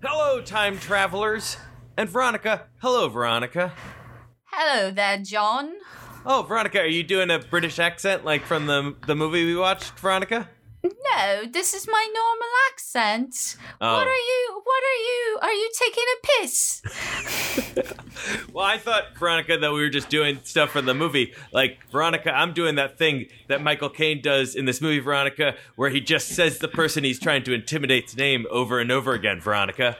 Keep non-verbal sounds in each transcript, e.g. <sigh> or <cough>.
Hello, time travelers. And Veronica. Hello, Veronica. Hello there, John. Oh, Veronica, are you doing a British accent like from the the movie we watched, Veronica? No, this is my normal accent. Oh. What are you? What are you? Are you taking a piss? <laughs> Well, I thought, Veronica, that we were just doing stuff from the movie. Like, Veronica, I'm doing that thing that Michael Caine does in this movie, Veronica, where he just says the person he's trying to intimidate's name over and over again, Veronica.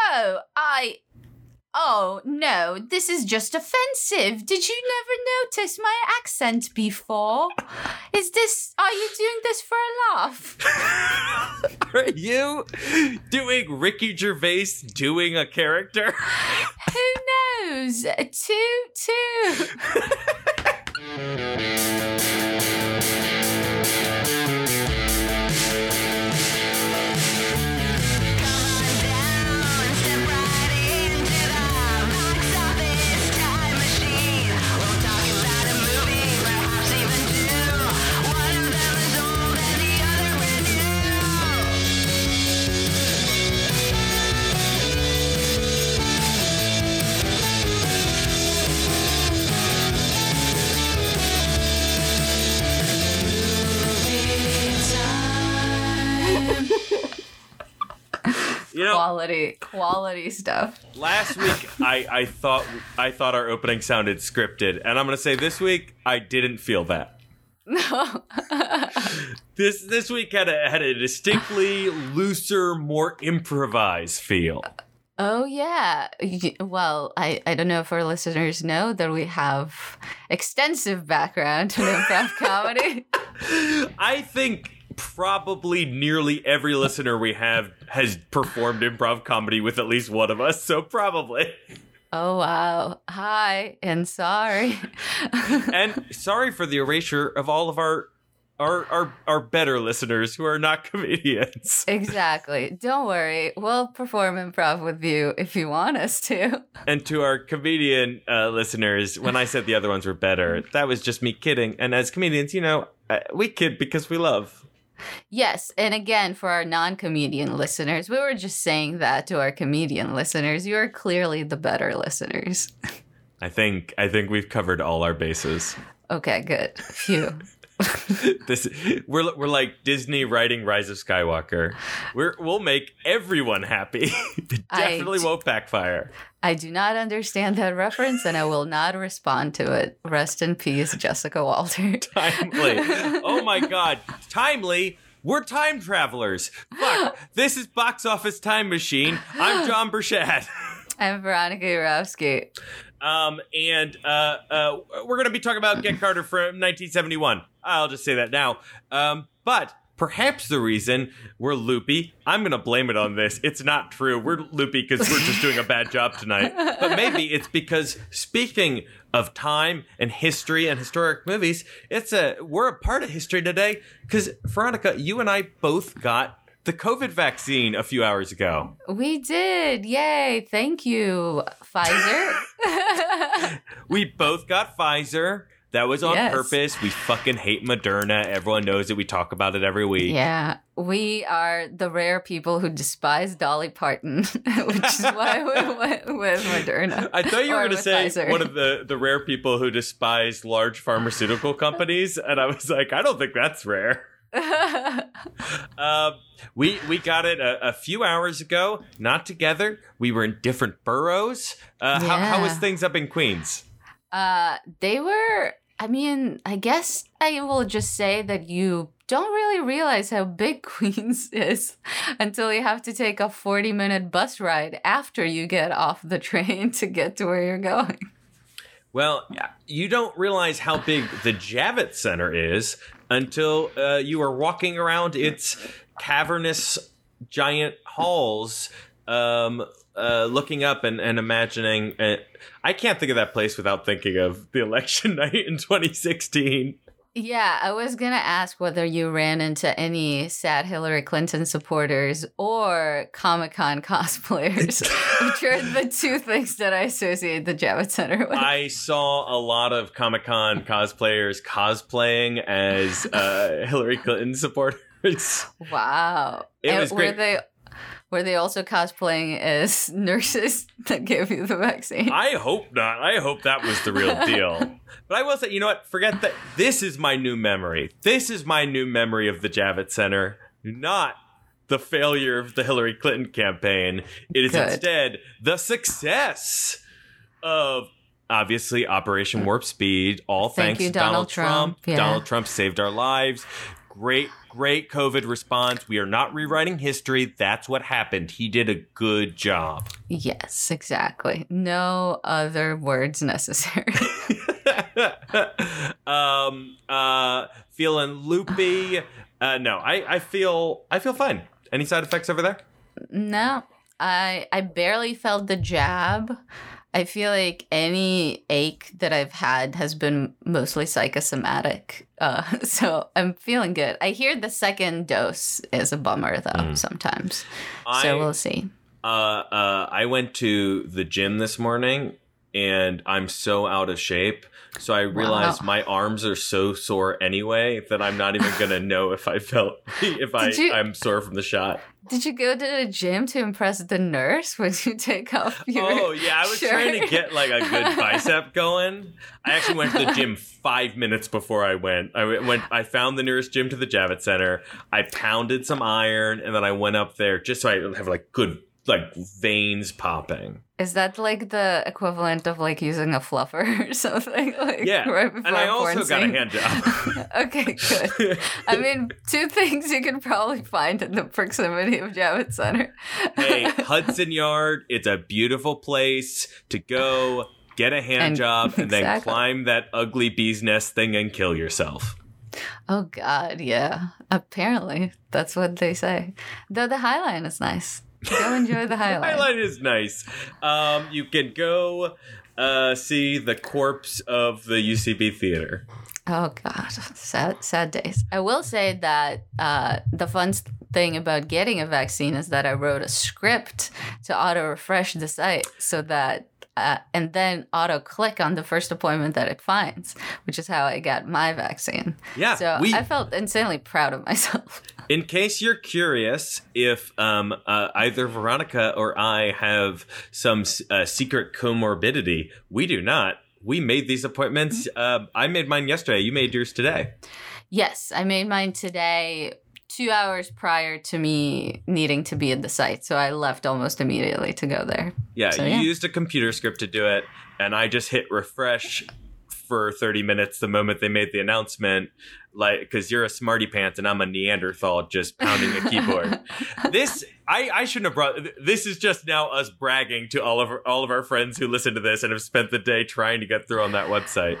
Oh, I. Oh no, this is just offensive. Did you never notice my accent before? Is this? Are you doing this for a laugh? <laughs> Are you doing Ricky Gervais doing a character? Who knows? Toot toot. <laughs> You know, Quality, quality stuff. last week <laughs> I, I thought I thought our opening sounded scripted, and I'm gonna say this week I didn't feel that. No. <laughs> This this week had a had a distinctly looser, more improvised feel. Oh yeah. Well, I I don't know if our listeners know that we have extensive background in <laughs> improv comedy. I think probably nearly every listener we have has performed improv comedy with at least one of us, so probably. Oh wow. Hi and sorry. <laughs> And sorry for the erasure of all of our our our, our better listeners who are not <laughs> comedians. exactly. Don't worry. We'll perform improv with you if you want us to. <laughs> And to our comedian uh, listeners, when I said the other ones were better, that was just me kidding. And as comedians, you know, uh, we kid because we love. Yes, and again for our non-comedian listeners, we were just saying that to our comedian listeners. You are clearly the better listeners. I think I think we've covered all our bases. Okay, good. Phew. <laughs> this we're we're like Disney writing Rise of Skywalker. We're we'll make everyone happy. <laughs> it definitely won't backfire. I do not understand that reference and I will not respond to it. Rest in peace, Jessica Walter. <laughs> Timely. oh my god. Timely. We're time travelers. Fuck. <gasps> This is Box Office Time Machine. I'm John Burchett. I'm Veronica Urowski. Um, and uh, uh, we're going to be talking about Get Carter from 1971. I'll just say that now. Um, but perhaps the reason we're loopy, I'm going to blame it on this. It's not true. We're loopy because we're just doing a bad job tonight. But maybe it's because speaking of time and history and historic movies, it's a we're a part of history today. Because Veronica, you and I both got the COVID vaccine a few hours ago. We did. Yay. Thank you, Pfizer. <laughs> <laughs> We both got Pfizer. That was on Yes. purpose. We fucking hate Moderna. Everyone knows it. We talk about it every week. yeah. We are the rare people who despise Dolly Parton, <laughs> which is why we went with Moderna. I thought you were going to say Pfizer. one of the, the rare people who despise large pharmaceutical companies, and I was like, I don't think that's rare. <laughs> Um, we we got it a, a few hours ago, not together. We were in different boroughs. Uh, how, how was things up in Queens? Uh, they were. I mean, I guess I will just say that you don't really realize how big <laughs> Queens is until you have to take a 40 minute bus ride after you get off the train to get to where you're going. Well, you don't realize how big the Javits Center is until uh, you are walking around its cavernous giant halls, um, uh, looking up and, and imagining. Uh, I can't think of that place without thinking of the election <laughs> night in 2016. Yeah, I was gonna ask whether you ran into any sad Hillary Clinton supporters or Comic Con <laughs> cosplayers, which are the <laughs> two things that I associate the Javits Center with. I saw a lot of Comic Con cosplayers cosplaying as uh, Hillary Clinton supporters. Wow. It And was were great. they Were they also cosplaying as <laughs> nurses that gave you the vaccine? I hope not. I hope that was the real <laughs> deal. but I will say, you know what? Forget that. This is my new memory. This is my new memory of the Javits Center, not the failure of the Hillary Clinton campaign. It is Good. instead the success of obviously Operation Warp Speed. All Thank thanks you, to Donald, Donald Trump. Trump. Yeah. Donald Trump saved our lives. Great, great COVID response. We are not rewriting history. That's what happened. He did a good job. yes, exactly. No other words necessary. <laughs> <laughs> um uh feeling loopy uh no i i feel i feel fine any side effects over there no, I I barely felt the jab. I feel like any ache that I've had has been mostly psychosomatic. Uh, <laughs> so I'm feeling good. I hear the second dose is a bummer though Mm. sometimes. I, so we'll see. uh uh i went to the gym this morning and i'm so out of shape so i realized Wow. my arms are so sore anyway that i'm not even gonna <laughs> know if i felt <laughs> if i you- i'm sore from the shot Did you go to the gym to impress the nurse <laughs> when you take off oh, your Oh yeah, I was trying to get like a good bicep going. I actually went to the gym five minutes before I went. I went. I found the nearest gym to the Javits Center. I pounded some iron, and then I went up there just so I have like good like veins popping. Is that like the equivalent of like using a fluffer <laughs> or something? Like Yeah, right And I also got a hand job. <laughs> Okay, good. I <laughs> mean, two things you can probably find in the proximity of Javits Center. hey, Hudson Yard. It's a beautiful place to go. Get a hand And- job and then climb that ugly bee's nest thing and kill yourself. oh God, yeah. Apparently, that's what they say. Though the High Line is nice. Go enjoy the <laughs> High Line. Highlight is nice. Um, you can go uh, see the corpse of the UCB theater. Oh God, sad, sad days. I will say that uh, the fun thing about getting a vaccine is that I wrote a script to auto refresh the site so that. Uh, and then auto click on the first appointment that it finds, which is how I got my vaccine. Yeah, So we. I felt insanely proud of myself. <laughs> in case you're curious, if um, uh, either Veronica or I have some uh, secret comorbidity, we do not. We made these appointments. Uh, I made mine yesterday. You made yours today. yes, I made mine today, two hours prior to me needing to be at the site. So I left almost immediately to go there. Yeah, So, you yeah. used a computer script to do it, and I just hit refresh for 30 minutes the moment they made the announcement. Like, because you're a smarty pants and I'm a Neanderthal just pounding a keyboard. <laughs> this I, I shouldn't have brought. This is just now us bragging to all of our, all of our friends who listen to this and have spent the day trying to get through on that website.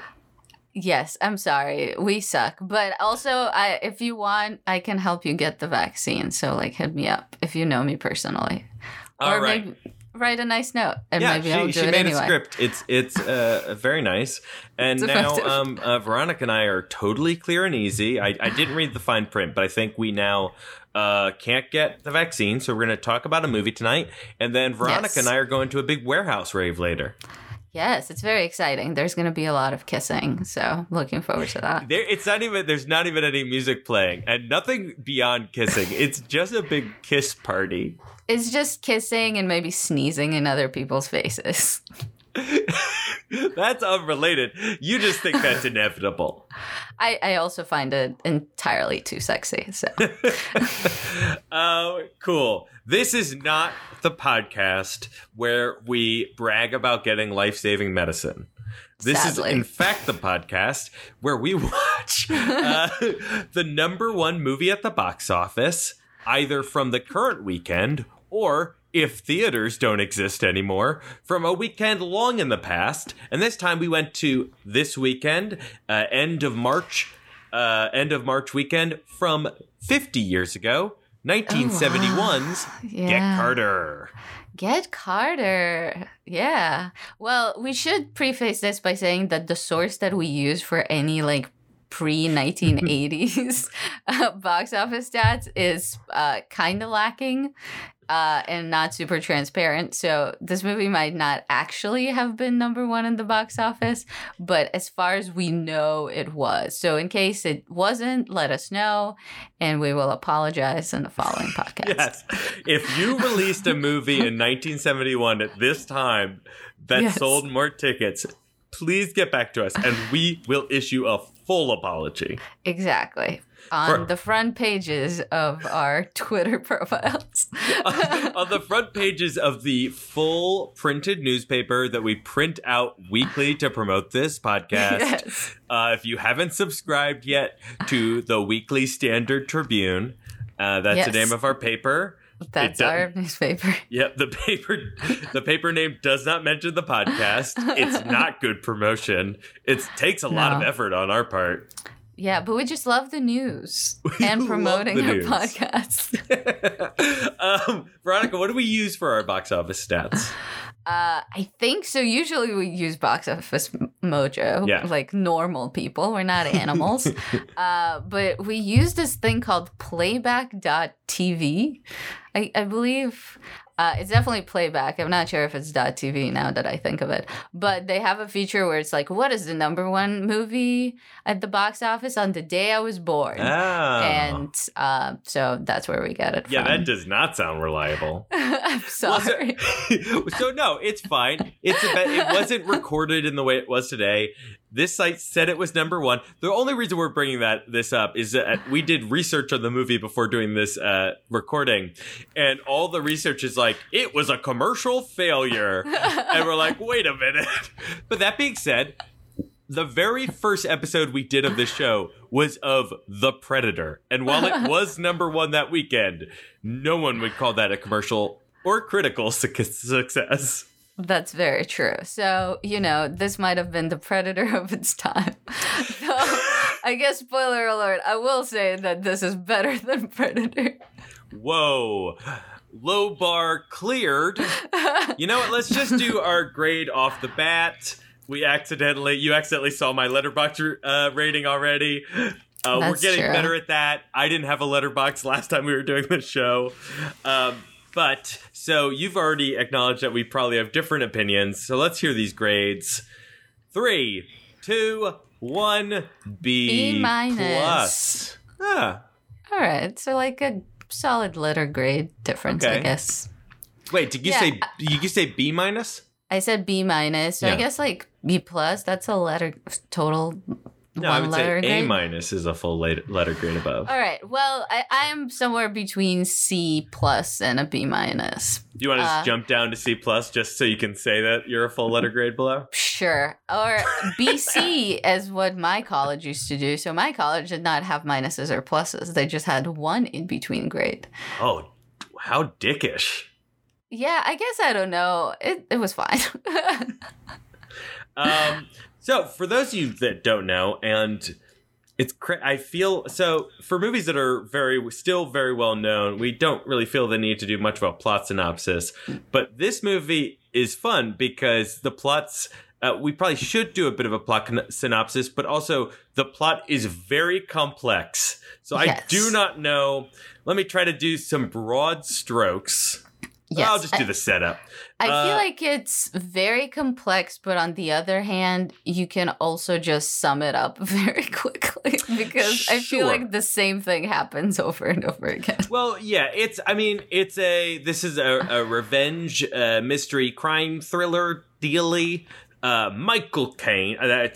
Yes, I'm sorry. We suck. But also, I if you want, I can help you get the vaccine. So like hit me up if you know me personally. All or right. maybe write a nice note and yeah, maybe I'll she, do she it made anyway. a script. It's it's uh, very nice. And It's now um, uh, Veronica and I are totally clear and easy. I, I didn't read the fine print, but I think we now uh, can't get the vaccine. So we're going to talk about a movie tonight, and then Veronica Yes. and I are going to a big warehouse rave later. Yes, it's very exciting. There's going to be a lot of kissing, so looking forward to that. There, it's not even. There's not even any music playing, and nothing beyond kissing. It's just a big kiss party. It's just kissing and maybe sneezing in other people's faces. <laughs> <laughs> that's unrelated. You just think that's <laughs> inevitable. I, I also find it entirely too sexy. So Oh, <laughs> cool. This is not the podcast where we brag about getting life saving medicine. This Sadly. is, in fact, the podcast where we watch uh, the number one movie at the box office, either from the current weekend or, if theaters don't exist anymore, from a weekend long in the past. And this time we went to this weekend, uh, end of March, uh, end of March weekend from 50 years ago, 1971's Get yeah. Carter. Get Carter. Yeah. Well, we should preface this by saying that the source that we use for any like pre 1980s <laughs> uh, box office stats is uh, kind of lacking. Uh, and not super transparent. So this movie might not actually have been number one in the box office, but as far as we know, it was. So in case it wasn't, let us know, and we will apologize in the following <laughs> podcast. Yes. If you released a movie in 1971 at this time that Yes. sold more tickets, please get back to us and we will issue a full apology. Exactly. On For- the front pages of our <laughs> Twitter profiles. <laughs> on the front pages of the full printed newspaper that we print out weekly to promote this podcast. <laughs> yes. Uh, if you haven't subscribed yet to the Weekly Standard Tribune, uh, that's the name of our paper. That's our <laughs> newspaper. Yep, the paper the paper name does not mention the podcast. It's <laughs> not good promotion. It takes a lot of effort on our part. Yeah, but we just love the news <laughs> and promoting the our news. podcast. um, Veronica, what do we use for our box office stats? <sighs> Uh, I think so. Usually we use Box Office Mojo, Yeah. like normal people. We're not animals. uh, but we use this thing called playback.tv. I, I believe uh, it's definitely playback. I'm not sure if it's .tv now that I think of it. But they have a feature where it's like, what is the number one movie at the box office on the day I was born? Oh. And uh, so that's where we get it yeah, from. that does not sound reliable. <laughs> I'm Well, so- sorry. <laughs> so no, it's fine. It's a it wasn't recorded in the way it was today. This site said it was number one. The only reason we're bringing that this up is that we did research on the movie before doing this uh, recording, and all the research is like it was a commercial failure, and we're like, wait a minute. <laughs> But that being said. The very first episode we did of this show was of The Predator. And while it was <laughs> number one that weekend, no one would call that a commercial or critical suc- <laughs> success. That's very true. So, you know, this might have been the predator <laughs> of its time. <laughs> So, I guess, spoiler alert, I will say that this is better <laughs> than Predator. Whoa. Low bar cleared. You know what? Let's just do our grade off the bat. We accidentally, you accidentally saw my letterbox uh, rating already. Uh, we're getting true. better at that. I didn't have a letterbox last time we were doing this show. Um, but so you've already acknowledged that we probably have different opinions. So let's hear these grades. Three, two, one, B, B minus. plus. Ah, All right. So, like a solid letter grade difference, I guess. wait, did you Yeah. say did you say B minus? I said B minus. So, Yeah. I guess like B plus, that's a letter total. No, one I would say letter A minus is a full letter grade above. All right. Well, I, I am somewhere between C plus and a B minus. Do you want to uh, just jump down to C plus just so you can say that you're a full letter grade below? Sure. Or BC as <laughs> what my college used to do. So my college did not have minuses or pluses. They just had one in between grade. Oh, how dickish. Yeah, I guess I don't know. It it was fine. <laughs> Um, so for those of you that don't know, and it's cra- I feel so for movies that are very still very well known, we don't really feel the need to do much of a plot synopsis. But this movie is fun because the plots. Uh, we probably should do a bit of a plot con- synopsis, but also the plot is very complex. So I do not know. Let me try to do some broad strokes. Yes. I'll just do the setup. I feel uh, like it's very complex, but on the other hand, you can also just sum it up <laughs> very quickly <laughs> because I feel like the same thing happens over and over again. <laughs> Well, yeah, it's. I mean, it's a. This is a, a revenge uh, mystery crime thriller dealy. Uh, Michael Caine. Uh,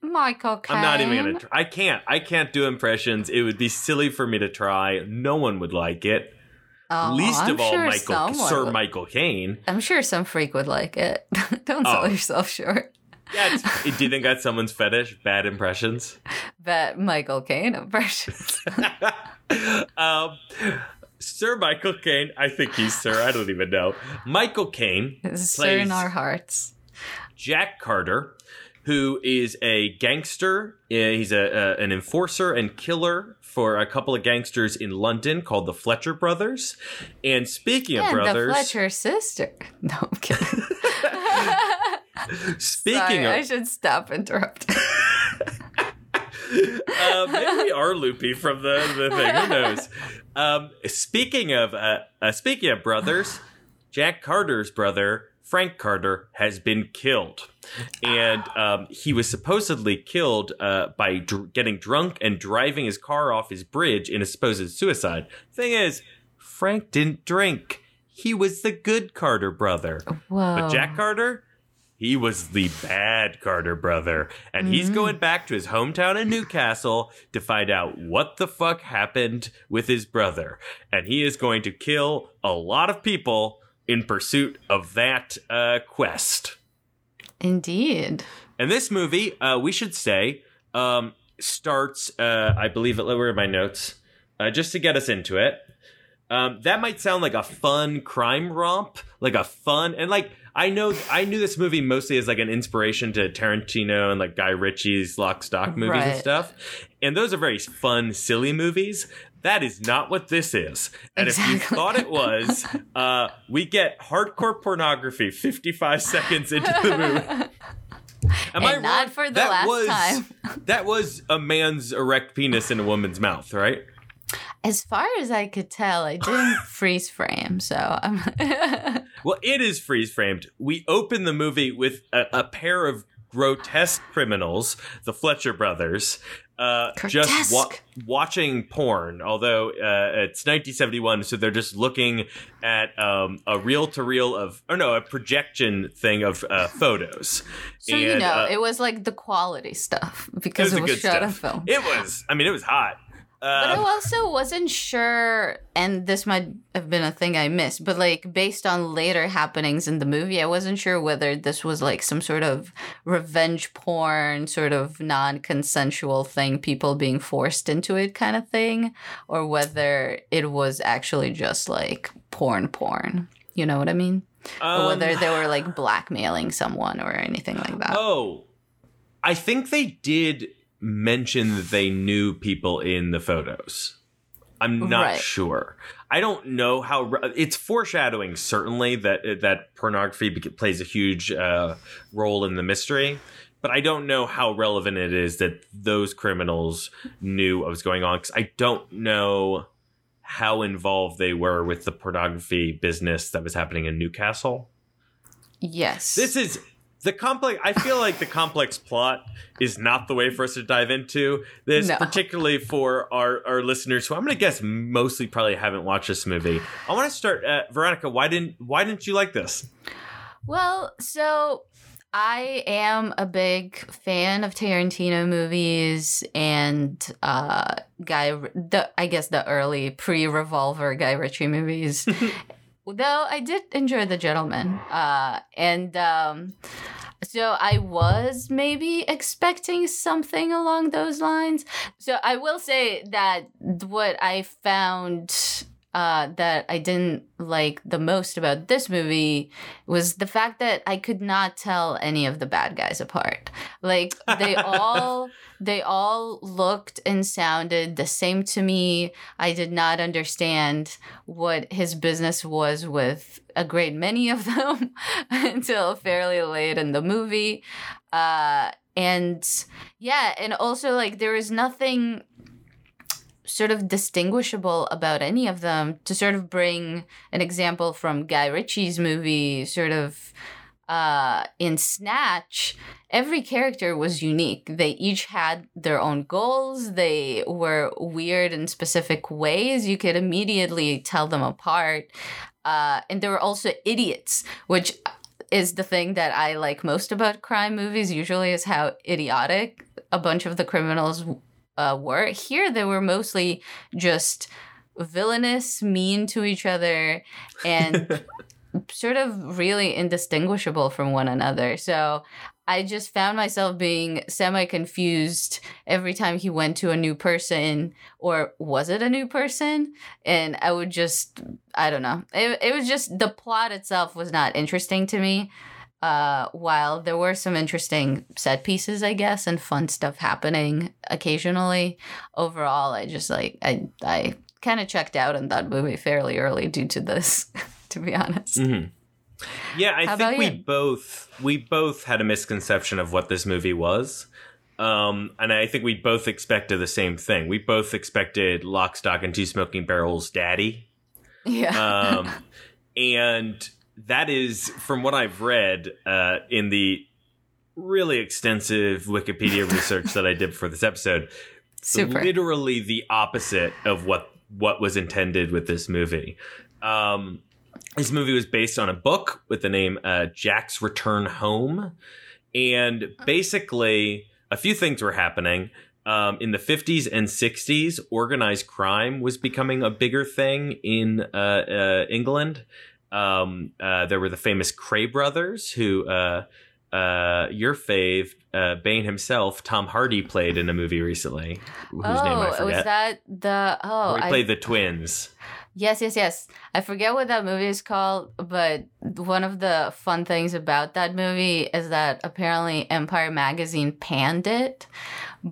Michael Caine. I'm not even gonna. Tr- I can't. I can't do impressions. It would be silly for me to try. No one would like it. Oh, Least I'm of all, sure Michael Sir would. Michael Caine. I'm sure some freak would like it. <laughs> Don't sell Oh. yourself short. Yeah. It's, <laughs> do you think that's someone's fetish? Bad impressions. That Michael Caine impressions. <laughs> um, Sir Michael Caine. I think he's Sir. I don't even know. Michael Caine Sir in our hearts. Jack Carter, who is a gangster. He's a, a an enforcer and killer for a couple of gangsters in London called the Fletcher brothers. And speaking of brothers, the Fletcher sister. <laughs> No, I'm kidding. <laughs> speaking Sorry, I should stop interrupting. <laughs> uh, maybe we are loopy from the, the thing. Who knows? Um, speaking of uh, uh, speaking of brothers, Jack Carter's brother Frank Carter has been killed, and um, he was supposedly killed uh, by dr- getting drunk and driving his car off his bridge in a supposed suicide. Thing is, Frank didn't drink. He was the good Carter brother. Whoa. But Jack Carter, he was the bad Carter brother. And he's going back to his hometown in Newcastle to find out what the fuck happened with his brother. And he is going to kill a lot of people in pursuit of that uh, quest. Indeed. And this movie, uh, we should say, um, starts, uh, I believe, it, where are my notes? Uh, just to get us into it. Um, that might sound like a fun crime romp, like a fun, and like, I know, I knew this movie mostly as like an inspiration to Tarantino and like Guy Ritchie's Lock, Stock movies and stuff. And those are very fun, silly movies. That is not what this is. And if you thought it was, <laughs> uh, we get hardcore pornography 55 seconds into the <laughs> movie. Am I And not wrong? for the that last was, time. <laughs> that was a man's erect penis in a woman's mouth, right? As far as I could tell, I didn't freeze frame, so I'm. Well, it is freeze framed. We open the movie with a, a pair of grotesque criminals, the Fletcher brothers, uh, just wa- watching porn. Although uh, it's 1971, so they're just looking at um, a reel to reel of, or no, a projection thing of uh, photos. so you know, uh, it was like the quality stuff it because was it was, good shot on stuff. film. It was. I mean, it was hot. But I Uh, also wasn't sure, and this might have been a thing I missed, but like based on later happenings in the movie, I wasn't sure whether this was like some sort of revenge porn, sort of non consensual thing, people being forced into it kind of thing, or whether it was actually just like porn porn. You know what I mean? or um, whether they were like <sighs> blackmailing someone or anything like that. Oh, I think they did mention that they knew people in the photos. I'm not Right. sure. I don't know how it's foreshadowing. Certainly that that pornography plays a huge uh, role in the mystery, but I don't know how relevant it is that those criminals knew what was going on because I don't know how involved they were with the pornography business that was happening in Newcastle. yes. This is the complex. I feel like the complex <laughs> plot is not the way for us to dive into this, No. particularly for our, our listeners who I'm going to guess mostly probably haven't watched this movie. I want to start, uh, Veronica. Why didn't Why didn't you like this? Well, so I am a big fan of Tarantino movies and uh Guy the I guess the early pre-revolver Guy Ritchie movies. <laughs> Though I did enjoy The Gentlemen. Uh and um so I was maybe expecting something along those lines. So I will say that what I found uh, that I didn't like the most about this movie was the fact that I could not tell any of the bad guys apart. Like they <laughs> all they all looked and sounded the same to me. I did not understand what his business was with a great many of them <laughs> until fairly late in the movie. Uh and yeah, and also like there is nothing sort of distinguishable about any of them to sort of bring an example from Guy Ritchie's movie sort of uh in Snatch every character was unique. They each had their own goals. They were weird in specific ways. You could immediately tell them apart. Uh and there were also idiots which is the thing that I like most about crime movies usually is how idiotic a bunch of the criminals uh, were. Here, they were mostly just villainous, mean to each other, and <laughs> sort of really indistinguishable from one another. So I just found myself being semi confused every time he went to a new person, or was it a new person? And I would just, I don't know. It, it was just the plot itself was not interesting to me. Uh, while there were some interesting set pieces, I guess, and fun stuff happening occasionally, overall, I just like I I kind of checked out on that movie fairly early due to this, <laughs> to be honest. Mm-hmm. Yeah, I How think we both we both had a misconception of what this movie was. Um, and I think we both expected the same thing. We both expected Lock, Stock, and Two Smoking Barrels Daddy. <laughs> Yeah. Um, <laughs> and that is, from what I've read uh, in the really extensive Wikipedia <laughs> research that I did for this episode, Super. literally the opposite of what what was intended with this movie. Um, this movie was based on a book with the name uh, Jack's Return Home, and basically a few things were happening. Um, in the 50s and 60s, organized crime was becoming a bigger thing in uh, uh, England. Um, uh, there were the famous Kray brothers, who uh, uh, your fave, uh, Bane himself, Tom Hardy, played in a movie recently. Whose name I oh, forget. was that the oh? Where he I- played the twins. Yes, yes, yes. I forget what that movie is called, but one of the fun things about that movie is that apparently Empire Magazine panned it.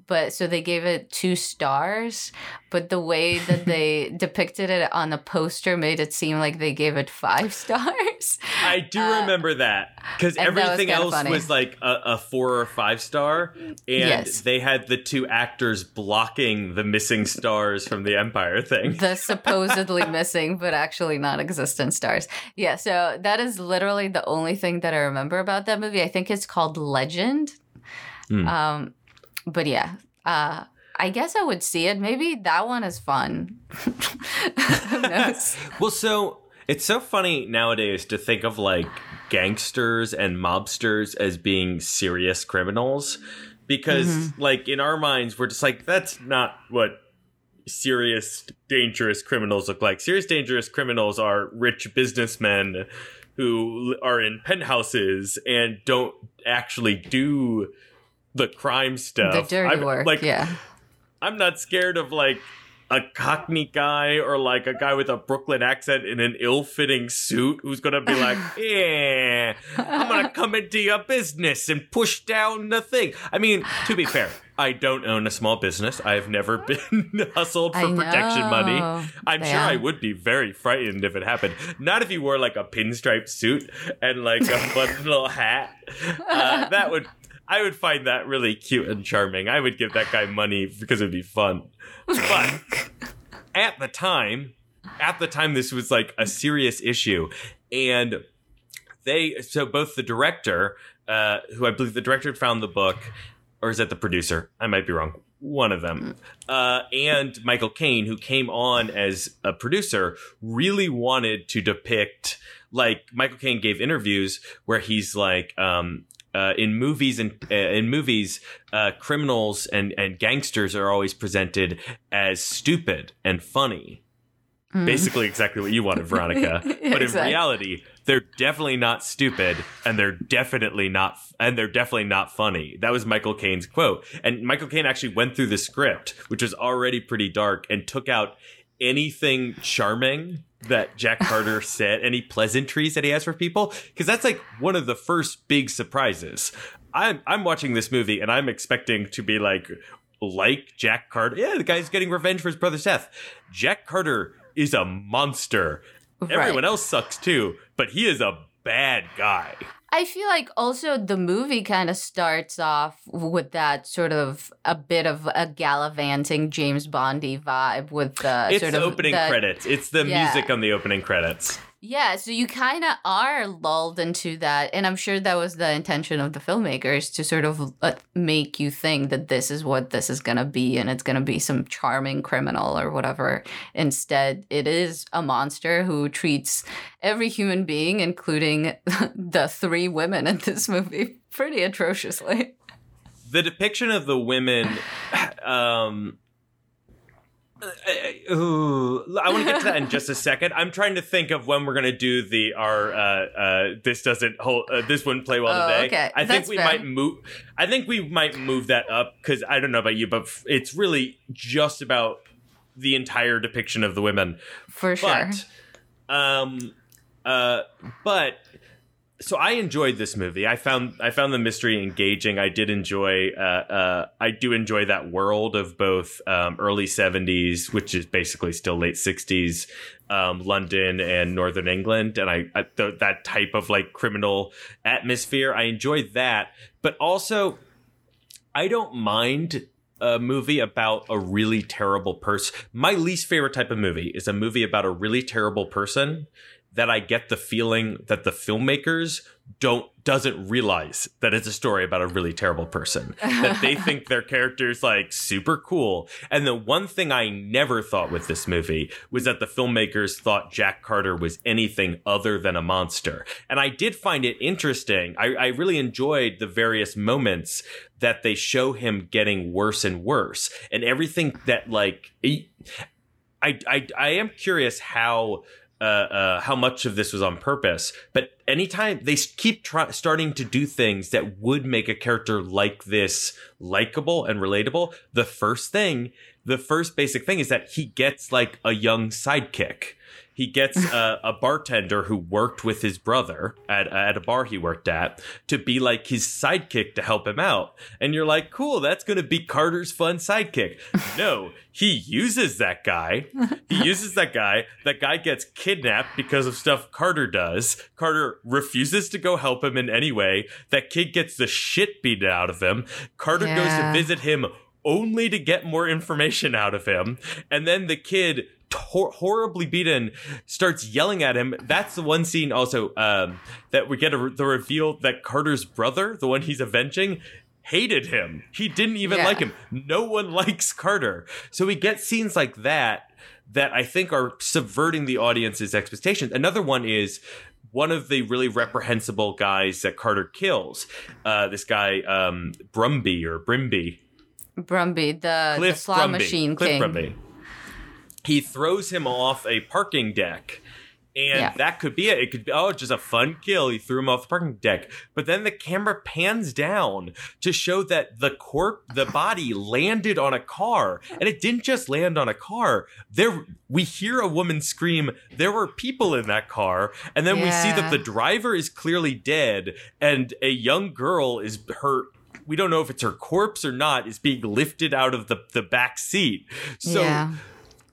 But so they gave it two stars, but the way that <laughs> they depicted it on the poster made it seem like they gave it five <laughs> stars. I do Uh, remember that because and that was everything else funny. was like a, a four or five star, and Yes. they had the two actors blocking the missing stars from the Empire thing. the <laughs> supposedly missing but actually non-existent stars. Yeah, so that is literally the only thing that I remember about that movie. I think it's called Legend. Hmm. Um, but yeah, uh, I guess I would see it. Maybe that one is fun. <laughs> <laughs> Well, so it's so funny nowadays to think of like gangsters and mobsters as being serious criminals because, Mm-hmm. like, in our minds, we're just like, that's not what serious, dangerous criminals look like. Serious, dangerous criminals are rich businessmen who are in penthouses and don't actually do the crime stuff. the dirty I'm- work. Like, yeah. I'm not scared of like a cockney guy or like a guy with a Brooklyn accent in an ill-fitting suit who's gonna be like, <laughs> "Yeah, I'm gonna come into your business and push down the thing." I mean, to be fair, I don't own a small business. I've never <laughs> been hustled for protection money. I'm sure I would be very frightened if it happened. Not if you wore like a pinstripe suit and like a <laughs> fun little hat. Uh, that would. I would find that really cute and charming. I would give that guy money because it would be fun. But at the time, at the time, this was like a serious issue, and they so both the director, uh, who I believe the director found the book, or is that the producer? I might be wrong. One of them, uh, and Michael Caine, who came on as a producer, really wanted to depict like Michael Caine gave interviews where he's like. Um, uh, in movies and uh, in movies, uh, criminals and, and gangsters are always presented as stupid and funny. Mm. Basically, exactly what you wanted, Veronica. <laughs> but in Exactly. reality, they're definitely not stupid, and they're definitely not, and they're definitely not funny. That was Michael Caine's quote. And Michael Caine actually went through the script, which was already pretty dark, and took out anything charming that Jack <laughs> Carter said, any pleasantries that he has for people, because that's like one of the first big surprises. I'm I'm watching this movie and I'm expecting to be like like Jack Carter. Yeah, the guy's getting revenge for his brother's death. Jack Carter is a monster. Right. Everyone else sucks too, but he is a bad guy. I feel like also the movie kind of starts off with that sort of a bit of a gallivanting James Bondy vibe with the It's sort the of opening the- credits. It's the Yeah. music on the opening credits. Yeah, so you kind of are lulled into that, and I'm sure that was the intention of the filmmakers to sort of uh, make you think that this is what this is gonna be, and it's gonna be some charming criminal or whatever. Instead, it is a monster who treats every human being, including <laughs> the three women in this movie, pretty atrociously. the depiction of the women <sighs> um ooh, I want to get to that in just a second. I'm trying to think of when we're going to do the our uh, uh, this doesn't hold uh, this wouldn't play well Oh, today. okay. I think we fair. might move. I think we might move that up because I don't know about you, but f- it's really just about the entire depiction of the women. For sure. But, um, uh, but so I enjoyed this movie. I found I found the mystery engaging. I did enjoy. Uh, uh, I do enjoy that world of both um, early '70s, which is basically still late '60s, um, London and Northern England, and I, I th- that type of like criminal atmosphere. I enjoyed that, but also I don't mind a movie about a really terrible person. My least favorite type of movie is a movie about a really terrible person that I get the feeling that the filmmakers don't doesn't realize that it's a story about a really terrible person. That they <laughs> think their character's like super cool. And the one thing i never thought with this movie was that the filmmakers thought jack carter was anything other than a monster. And i did find it interesting. I, I really enjoyed the various moments that they show him getting worse and worse. And everything that like I, I, I am curious how uh, uh, how much of this was on purpose. But anytime they keep try- starting to do things that would make a character like this likable and relatable, the first thing, the first basic thing is that he gets like a young sidekick he gets a, a, bartender who worked with his brother at, at a bar he worked at to be like his sidekick to help him out. And you're like, cool, that's going to be Carter's fun sidekick. <laughs> No, he uses that guy. He <laughs> uses that guy. That guy gets kidnapped because of stuff Carter does. Carter refuses to go help him in any way. That kid gets the shit beaten out of him. Carter yeah. goes to visit him only to get more information out of him. And then the kid hor- horribly beaten, starts yelling at him. That's the one scene also um, that we get a, the reveal that Carter's brother, the one he's avenging, hated him. He didn't even yeah. like him. No one <laughs> likes Carter. So we get scenes like that that I think are subverting the audience's expectations. Another one is one of the really reprehensible guys that Carter kills. Uh, this guy, um, Brumby or Brimby. Brumby, the, Cliff the slot Brumby. machine Cliff king. Brumby he throws him off a parking deck. And yeah. that could be it. It could be, oh, just a fun kill. He threw him off the parking deck. But then the camera pans down to show that the corp, the body landed on a car. And it didn't just land on a car. There, we hear a woman scream, there were people in that car. And then yeah. we see that the driver is clearly dead and a young girl is hurt we don't know if it's her corpse or not is being lifted out of the, the back seat. So yeah.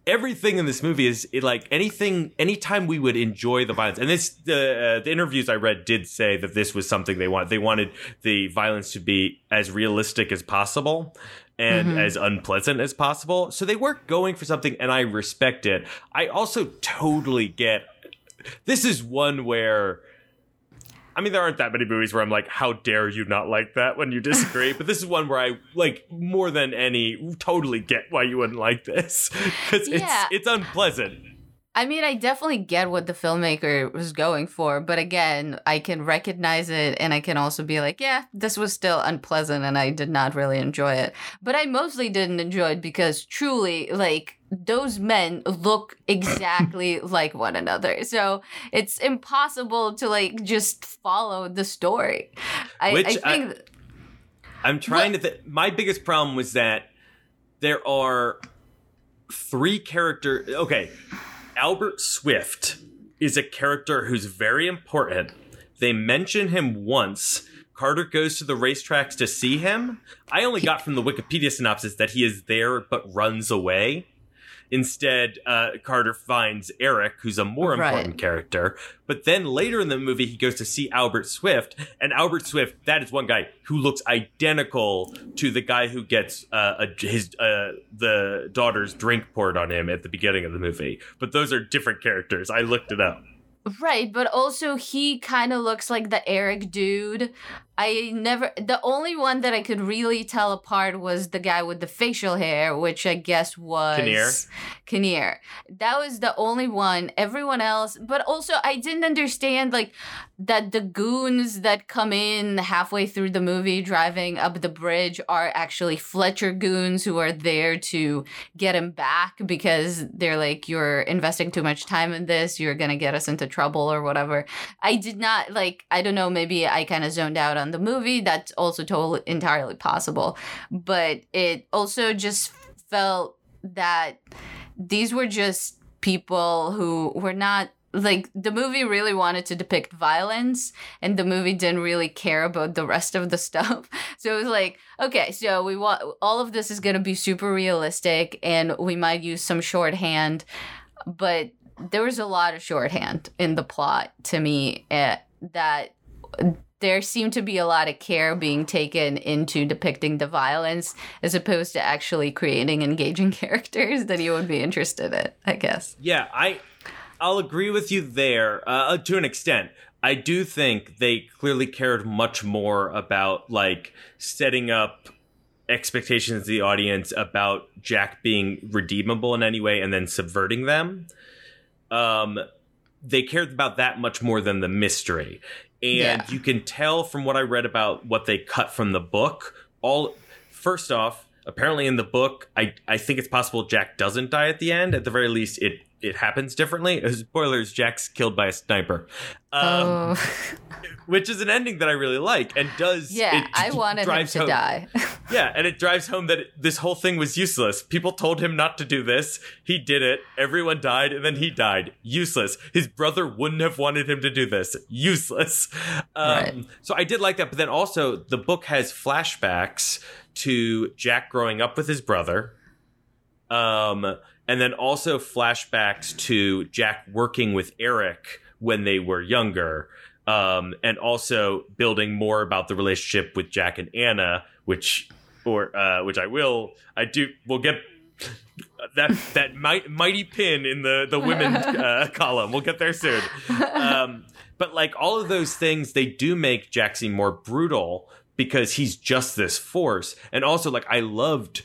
everything in this movie is it, like anything anytime we would enjoy the violence and this the uh, the interviews i read did say that this was something they want they wanted the violence to be as realistic as possible and mm-hmm. as unpleasant as possible. So they were going for something and i respect it. I also totally get this is one where I mean, there aren't that many movies where I'm like, how dare you not like that when you disagree? <laughs> but this is one where I like more than any totally get why you wouldn't like this <laughs> because yeah. it's it's unpleasant. I mean, I definitely get what the filmmaker was going for, but again, I can recognize it and I can also be like, yeah, this was still unpleasant and I did not really enjoy it. But I mostly didn't enjoy it because truly, like, those men look exactly <laughs> like one another. So it's impossible to like just follow the story. I, Which I think. I, am trying what, to. Th- my biggest problem was that there are three character. Okay, Albert Swift is a character who's very important. They mention him once. Carter goes to the racetracks to see him. I only got from the Wikipedia synopsis that he is there but runs away. Instead, uh, Carter finds Eric, who's a more important right. character. But then later in the movie, he goes to see Albert Swift, and Albert Swift, that is one guy who looks identical to the guy who gets uh, a, his uh, the daughter's drink poured on him at the beginning of the movie. But those are different characters. I looked it up. Right, but also he kind of looks like the Eric dude. I never the only one that I could really tell apart was the guy with the facial hair, which I guess was Kinnear. Kinnear. That was the only one. Everyone else, but also I didn't understand like that the goons that come in halfway through the movie driving up the bridge are actually Fletcher goons who are there to get him back because they're like you're investing too much time in this, you're going to get us into trouble or whatever. I did not like I don't know, maybe I kind of zoned out on the movie. That's also totally entirely possible. But it also just felt that these were just people who were not like the movie really wanted to depict violence and the movie didn't really care about the rest of the <laughs> stuff so it was like okay so we want all of this is going to be super realistic and we might use some shorthand but there was a lot of shorthand in the plot to me uh, that there seemed to be a lot of care being taken into depicting the violence as opposed to actually creating engaging <laughs> characters that you would be interested in, I guess. Yeah, I I'll agree with you there uh, to an extent. I do think they clearly cared much more about like setting up expectations of the audience about Jack being redeemable in any way and then subverting them. Um, they cared about that much more than the mystery. And Yeah. you can tell from what I read about what they cut from the book. All first off, apparently in the book, I I think it's possible Jack doesn't die at the end. At the very least, it it happens differently. Uh, Spoilers: Jack's killed by a sniper. Um, oh, <laughs> which is an ending that I really like and does. yeah, it I wanted him to home- die. <laughs> Yeah, and it drives home that this whole thing was useless. People told him not to do this. He did it. Everyone died, and then he died. Useless. His brother wouldn't have wanted him to do this. Useless. Um, Right. So I did like that, but then also the book has flashbacks to Jack growing up with his brother. Um, and then also flashbacks to Jack working with Eric when they were younger. Um, and also building more about the relationship with Jack and Anna, which, or uh, which I will, I do, we'll get that that might, mighty pin in the the women <laughs> uh, column. We'll get there soon. Um, but like all of those things, they do make Jack seem more brutal because he's just this force. And also, like I loved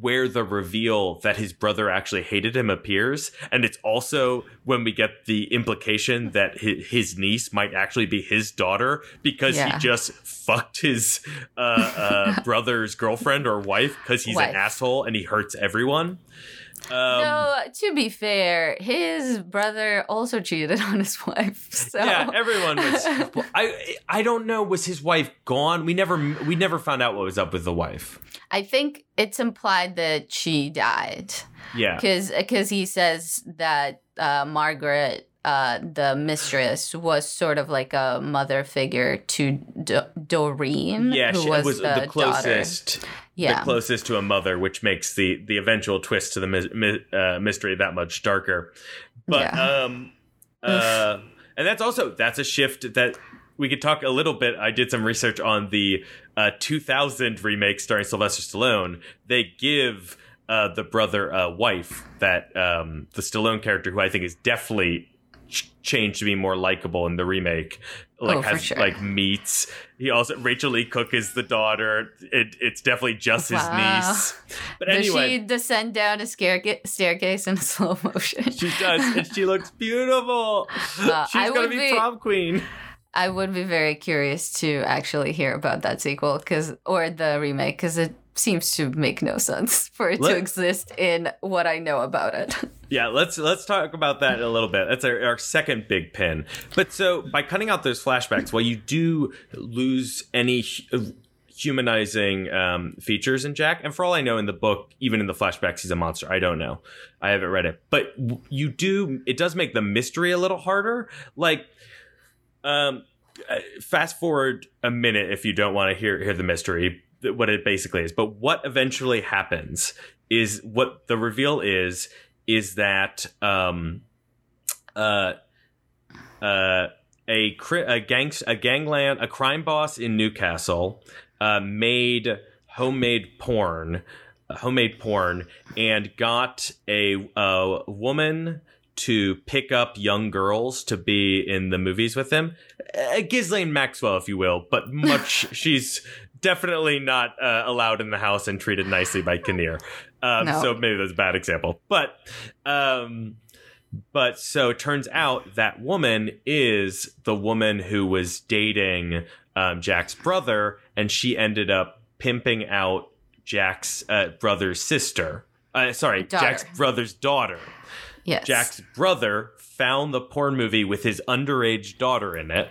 where the reveal that his brother actually hated him appears, and it's also when we get the implication that his, niece might actually be his daughter because Yeah. he just fucked his uh, uh, <laughs> brother's girlfriend or wife because he's Wife. an asshole and he hurts everyone. Um, no, to be fair, his brother also cheated on his wife. So Yeah, everyone was. <laughs> I I don't know. Was his wife gone? We never we never found out what was up with the wife. I think it's implied that she died Yeah, because he says that uh, Margaret, uh, the mistress, was sort of like a mother figure to D- Doreen, yeah. who She was, was the, the, daughter. closest, Yeah, the closest to a mother, which makes the the eventual twist to the mis- mi- uh, mystery that much darker. But Yeah. um, uh, and that's also that's a shift that we could talk a little bit. I did some research on the uh, 2000 remake starring Sylvester Stallone. They give uh, the brother a wife that um, the Stallone character, who I think is definitely ch- changed to be more likable in the remake, like Oh, has sure. like meets. He also Rachael Leigh Cook is the daughter. It, it's definitely just his niece. But Does anyway, she descend down a scare- staircase in <laughs> slow motion? she does, and she looks beautiful. Uh, She's I gonna be, be- prom queen. I would be very curious to actually hear about that sequel, because or the remake, because it seems to make no sense <laughs> for it Let- to exist in what I know about it. <laughs> Yeah, let's let's talk about that in a little bit. That's our, our second big pin. But so by cutting out those flashbacks, while you do lose any humanizing um, features in Jack, and for all I know, in the book, even in the flashbacks, he's a monster. I don't know. I haven't read it, but you do. It does make the mystery a little harder. Like, um, uh, fast forward a minute if you don't want to hear hear the mystery, what it basically is. But what eventually happens is what the reveal is is that um uh uh a a gangs a gangland a crime boss in Newcastle uh made homemade porn homemade porn and got a uh, woman to pick up young girls to be in the movies with him. Uh, Ghislaine Maxwell, if you will, but much <laughs> she's definitely not uh, allowed in the house and treated nicely by Kinnear. Um, No. So maybe that's a bad example, but um, but so it turns out that woman is the woman who was dating um, Jack's brother, and she ended up pimping out Jack's uh, brother's sister. Uh, sorry, Daughter. Jack's brother's daughter. Yes. Jack's brother found the porn movie with his underage daughter in it,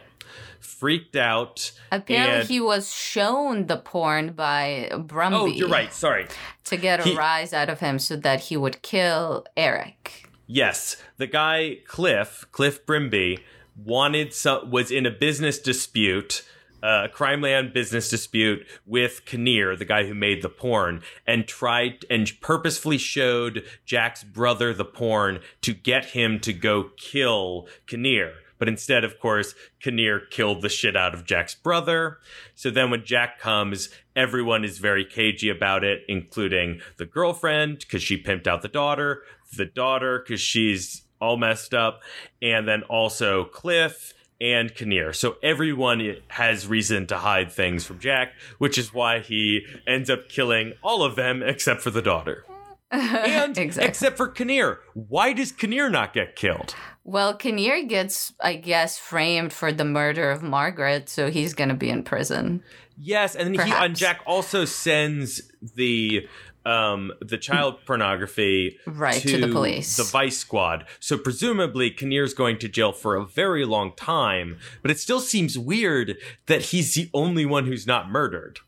freaked out. Apparently, and- he was shown the porn by Brumby. Oh, you're right. Sorry. To get a He- rise out of him so that he would kill Eric. Yes, the guy Cliff Cliff Brumby wanted some was in a business dispute, uh, crime land business dispute with Kinnear, the guy who made the porn, and tried and purposefully showed Jack's brother the porn to get him to go kill Kinnear. But instead, of course, Kinnear killed the shit out of Jack's brother. So then when Jack comes, everyone is very cagey about it, including the girlfriend, because she pimped out the daughter, the daughter, because she's all messed up, and then also Cliff and Kinnear. So everyone has reason to hide things from Jack, which is why he ends up killing all of them except for the daughter. <laughs> And exactly. except for Kinnear. Why does Kinnear not get killed? Well, Kinnear gets, I guess, framed for the murder of Margaret, so he's going to be in prison. Yes, and he and Jack also sends the um the child pornography Right, to the police. the vice squad so presumably kinnear's going to jail for a very long time but it still seems weird that he's the only one who's not murdered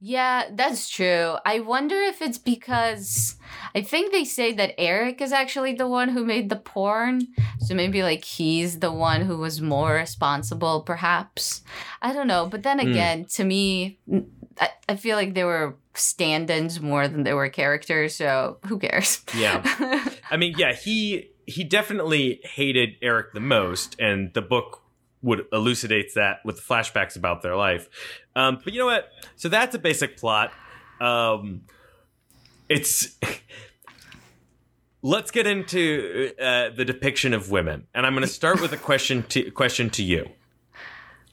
Yeah, that's true. I wonder if it's because I think they say that Eric is actually the one who made the porn. So maybe like he's the one who was more responsible, perhaps. I don't know. But then Hmm. again, to me, I, I feel like they were stand ins more than they were characters. So who cares? yeah <laughs> i mean yeah he he definitely hated eric the most and the book would elucidates that with flashbacks about their life um but you know what so that's a basic plot um it's <laughs> let's get into uh, the depiction of women and i'm going to start with a question to question to you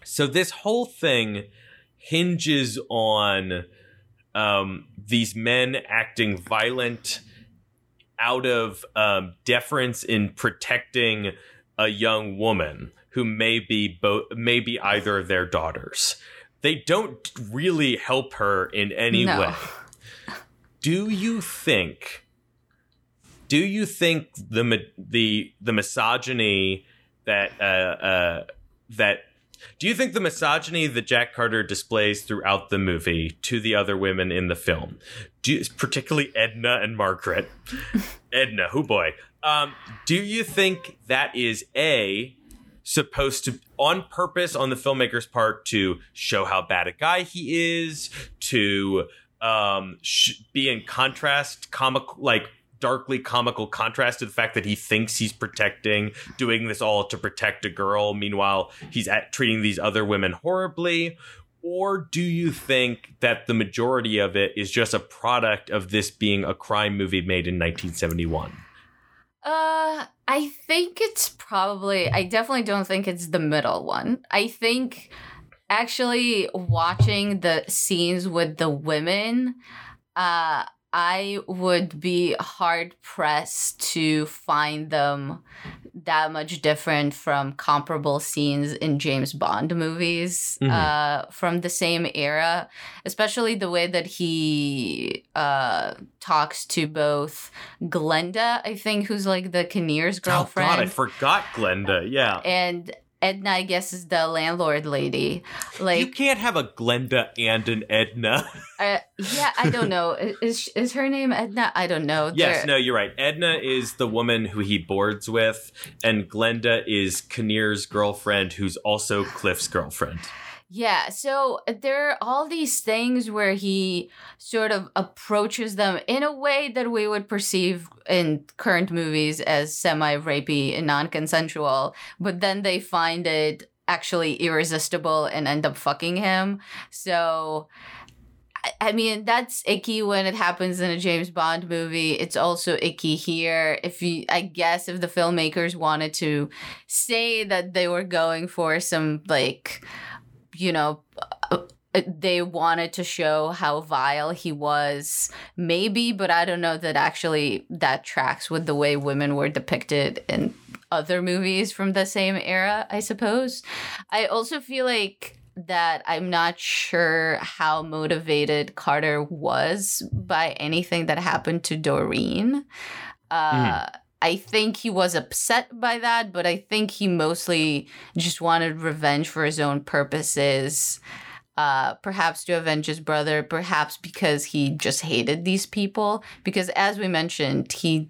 so this whole thing hinges on um, these men acting violent out of um, deference in protecting a young woman who may be both may be either of their daughters. They don't really help her in any No. way. Do you think? Do you think the the the misogyny that uh, uh, that do you think the misogyny that Jack Carter displays throughout the movie to the other women in the film, do particularly Edna and Margaret, <laughs> Edna, who boy, um, do you think that is a supposed to on purpose on the filmmaker's part to show how bad a guy he is, to um, sh- be in contrast, comic like darkly comical contrast to the fact that he thinks he's protecting, doing this all to protect a girl. Meanwhile, he's at treating these other women horribly. Or do you think that the majority of it is just a product of this being a crime movie made in 1971? Uh, I think it's probably. I definitely don't think it's the middle one. I think actually watching the scenes with the women, uh, I would be hard pressed to find them that much different from comparable scenes in James Bond movies Mhm. uh, from the same era, especially the way that he uh, talks to both Glenda, I think, who's like the Kinnear's girlfriend, Oh God, I forgot Glenda. Yeah. and Edna, I guess, is the landlord lady. Like, you can't have a Glenda and an Edna. uh, yeah, I don't know. <laughs> Is is her name Edna? I don't know. yes, They're- no, you're right. Edna is the woman who he boards with, and Glenda is Kinnear's girlfriend, who's also Cliff's girlfriend. Yeah, so uh, there are all these things where he sort of approaches them in a way that we would perceive in current movies as semi rapey and non consensual, but then they find it actually irresistible and end up fucking him. So. I- I mean, that's icky when it happens in a James Bond movie. It's also icky here. If you, I guess, if the filmmakers wanted to say that they were going for some, like, you know, uh, they wanted to show how vile he was, maybe, but I don't know that actually that tracks with the way women were depicted in other movies from the same era, I suppose. I also feel like that I'm not sure how motivated Carter was by anything that happened to Doreen. Uh, I think he was upset by that, but I think he mostly just wanted revenge for his own purposes. Uh, perhaps to avenge his brother, perhaps because he just hated these people. Because as we mentioned, he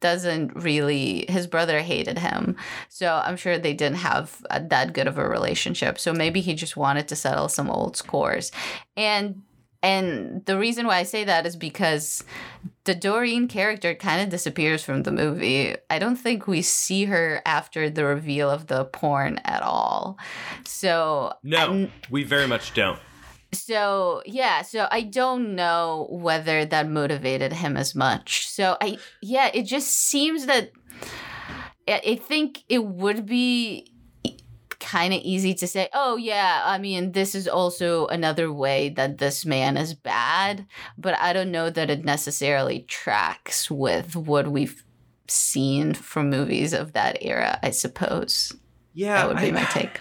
doesn't really, his brother hated him. So I'm sure they didn't have a, that good of a relationship. So maybe he just wanted to settle some old scores. And and the reason why I say that is because the Doreen character kind of disappears from the movie. I don't think we see her after the reveal of the porn at all. So No, I'm- we very much don't. so yeah, so I don't know whether that motivated him as much. So I yeah, it just seems that I I think it would be kind of easy to say, "Oh yeah, I mean, this is also another way that this man is bad," but I don't know that it necessarily tracks with what we've seen from movies of that era, I suppose. Yeah, that would be I- my take.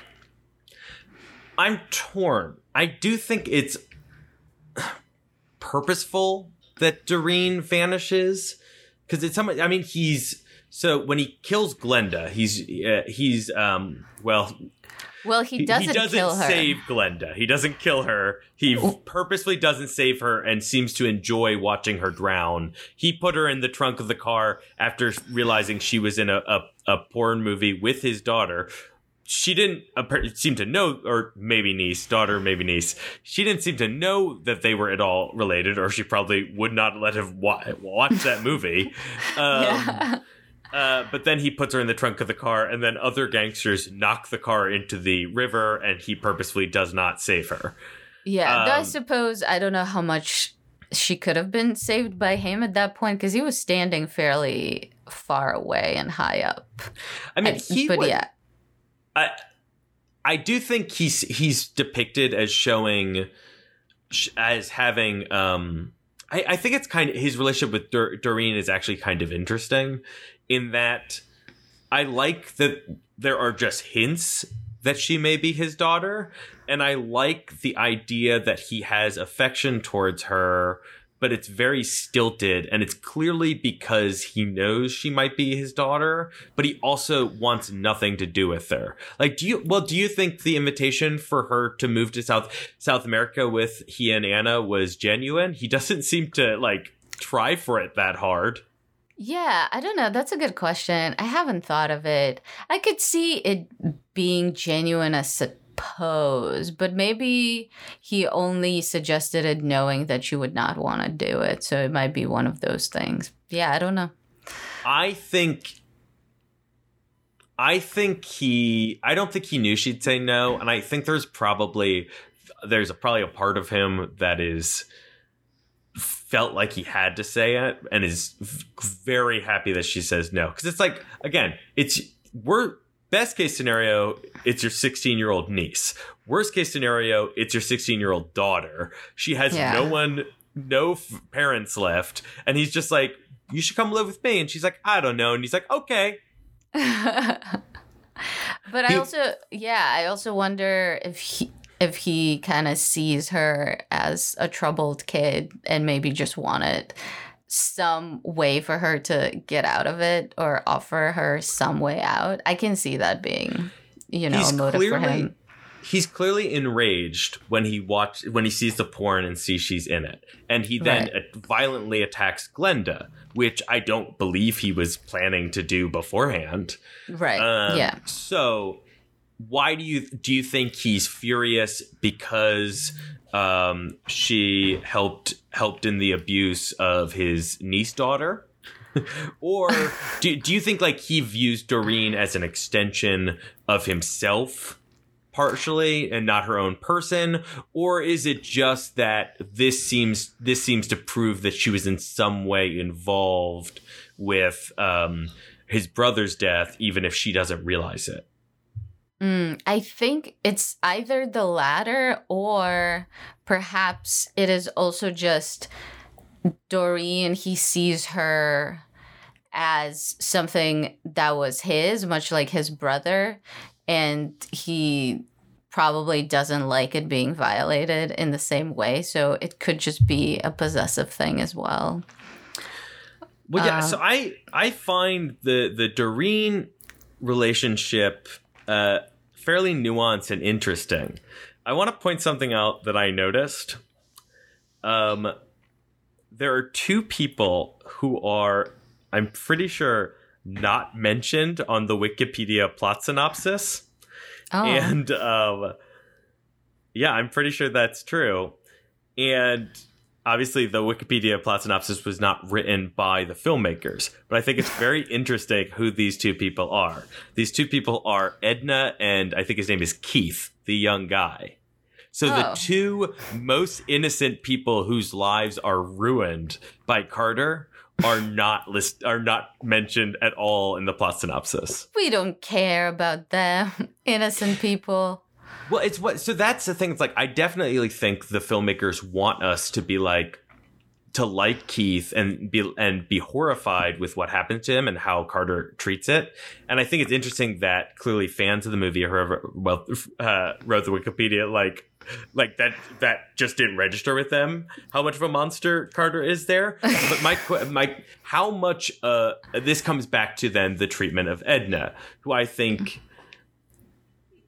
I'm torn. I do think it's purposeful that Doreen vanishes because it's something. I mean, he's so when he kills Glenda, he's uh, he's um well Well, he doesn't, kill her. save Glenda. He doesn't kill her. He purposely doesn't save her and seems to enjoy watching her drown. He put her in the trunk of the car after realizing she was in a, a, a porn movie with his daughter. She didn't seem to know, or maybe niece, daughter, maybe niece. She didn't seem to know that they were at all related, or she probably would not let him wa- watch that movie. <laughs> Um, yeah. Uh, but then he puts her in the trunk of the car, and then other gangsters knock the car into the river, and he purposefully does not save her. Yeah, though I Um, suppose I don't know how much she could have been saved by him at that point because he was standing fairly far away and high up. I mean, And- he but would- yeah, I, I do think he's he's depicted as showing as having. Um, I, I think it's kind of his relationship with Dur- Doreen is actually kind of interesting, in that I like that there are just hints that she may be his daughter, and I like the idea that he has affection towards her. But it's very stilted, and it's clearly because he knows she might be his daughter, but he also wants nothing to do with her. Like, do you? Well, do you think the invitation for her to move to South South America with he and Anna was genuine? He doesn't seem to like try for it that hard. Yeah, I don't know. That's a good question. I haven't thought of it. I could see it being genuine, I suppose, but maybe he only suggested it knowing that you would not want to do it. So it might be one of those things. Yeah, I don't know. I think. I think he. I don't think he knew she'd say no, and I think there's probably there's probably a part of him that is felt like he had to say it and is very happy that she says no. Because it's like again it's we're best case scenario it's your 16 year old niece. Worst case scenario it's your 16 year old daughter. She has Yeah. no one no f- parents left. And he's just like you should come live with me. And she's like i don't know. And he's like okay. <laughs> But I also, yeah, I also wonder if he if he kind of sees her as a troubled kid and maybe just wanted some way for her to get out of it or offer her some way out. I can see that being, you know, He's a motive for clearly- him. he's clearly enraged when he watch when he sees the porn and sees she's in it and he then Right. violently attacks glenda which i don't believe he was planning to do beforehand Right. Um, yeah. So, why do you do you think he's furious because um, she helped helped in the abuse of his niece daughter? <laughs> or do, do you think like he views Doreen as an extension of himself partially and not her own person or is it just that this seems this seems to prove that she was in some way involved with um his brother's death even if she doesn't realize it Mm, I think it's either the latter or perhaps it is also just Doreen. He sees her as something that was his, much like his brother, and he probably doesn't like it being violated in the same way. So it could just be a possessive thing as well. well yeah Um, so i i find the the doreen relationship uh fairly nuanced and interesting. I want to point something out that i noticed. Um there are two people who are i'm pretty sure not mentioned on the wikipedia plot synopsis. Oh, and um yeah i'm pretty sure that's true. And obviously the Wikipedia plot synopsis was not written by the filmmakers, but I think it's very <laughs> interesting who these two people are. These two people are Edna and I think his name is Keith, the young guy. So the Oh. two most innocent people whose lives are ruined by Carter are <laughs> not list are not mentioned at all in the plot synopsis. We don't care about them, <laughs> innocent people. Well, it's what. So that's the thing. It's like I definitely think the filmmakers want us to be like to like Keith and be and be horrified with what happened to him and how Carter treats it. And I think it's interesting that clearly fans of the movie, or whoever well uh, wrote the Wikipedia, like like that that just didn't register with them how much of a monster Carter is there. <laughs> But my my how much uh this comes back to then the treatment of Edna, who I think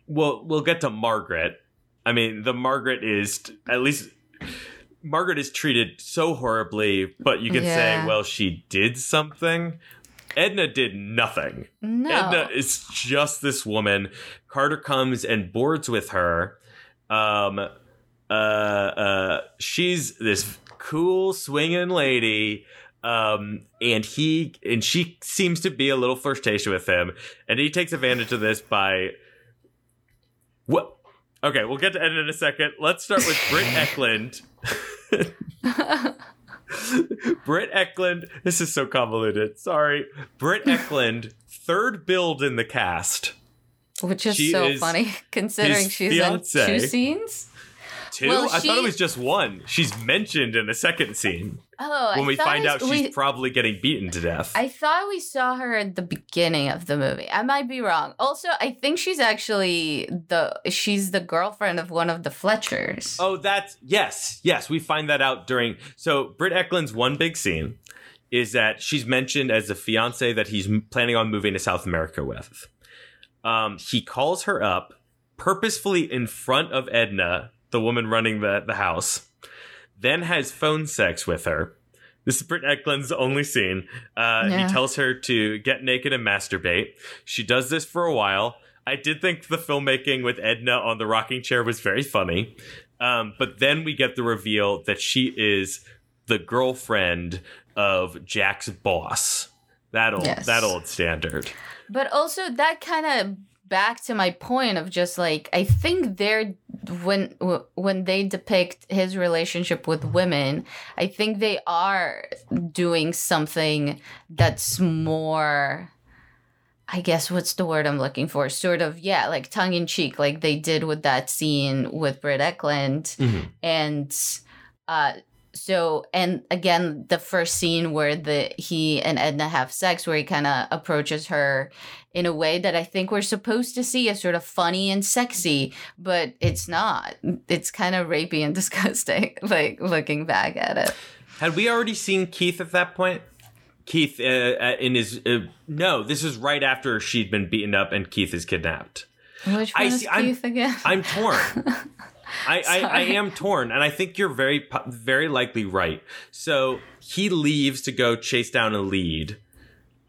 we'll we'll get to Margaret. I mean, the Margaret is at least Margaret is treated so horribly, but you can Yeah. say, well, she did something. Edna did nothing. No. Edna is just this woman. Carter comes and boards with her. Um, uh, uh, she's this cool swinging lady. Um, and he and she seems to be a little flirtatious with him, and he takes advantage of this by what? Okay, we'll get to Edna in a second. Let's start with Britt <laughs> Ekland. <laughs> Britt Ekland. This is so convoluted. Sorry. Britt Ekland, third build in the cast. Which is She so is funny <laughs> considering she's fiancée. in two scenes. Two? Well, I thought it was just one. She's mentioned in a second scene Oh, I when we find I- out she's we- probably getting beaten to death. I thought we saw her at the beginning of the movie. I might be wrong. Also, I think she's actually the she's the girlfriend of one of the Fletchers. Oh, that's yes, yes. We find that out during. So Britt Ekland's one big scene is that she's mentioned as the fiance that he's planning on moving to South America with. Um, he calls her up purposefully in front of Edna, the woman running the the house, then has phone sex with her. This is Britt Ekland's only scene. Uh, Yeah. He tells her to get naked and masturbate. She does this for a while. I did think the filmmaking with Edna on the rocking chair was very funny. Um, but then we get the reveal that she is the girlfriend of Jack's boss. That old, Yes. that old standard. But also that kind of back to my point of just like I think they're when when they depict his relationship with women, I think they are doing something that's more I guess what's the word I'm looking for? Sort of, yeah, like tongue in cheek, like they did with that scene with Britt Ekland. And uh so and again the first scene where the he and Edna have sex where he kind of approaches her in a way that I think we're supposed to see as sort of funny and sexy, but it's not. It's kind of rapey and <laughs> disgusting like looking back at it. Had we already seen Keith at that point? Keith uh, uh, in his uh, no, this is right after she'd been beaten up and Keith is kidnapped. Which I is see- I'm- Keith again? I'm torn. <laughs> <laughs> I, I, I am torn, and I think you're very very likely right. So he leaves to go chase down a lead,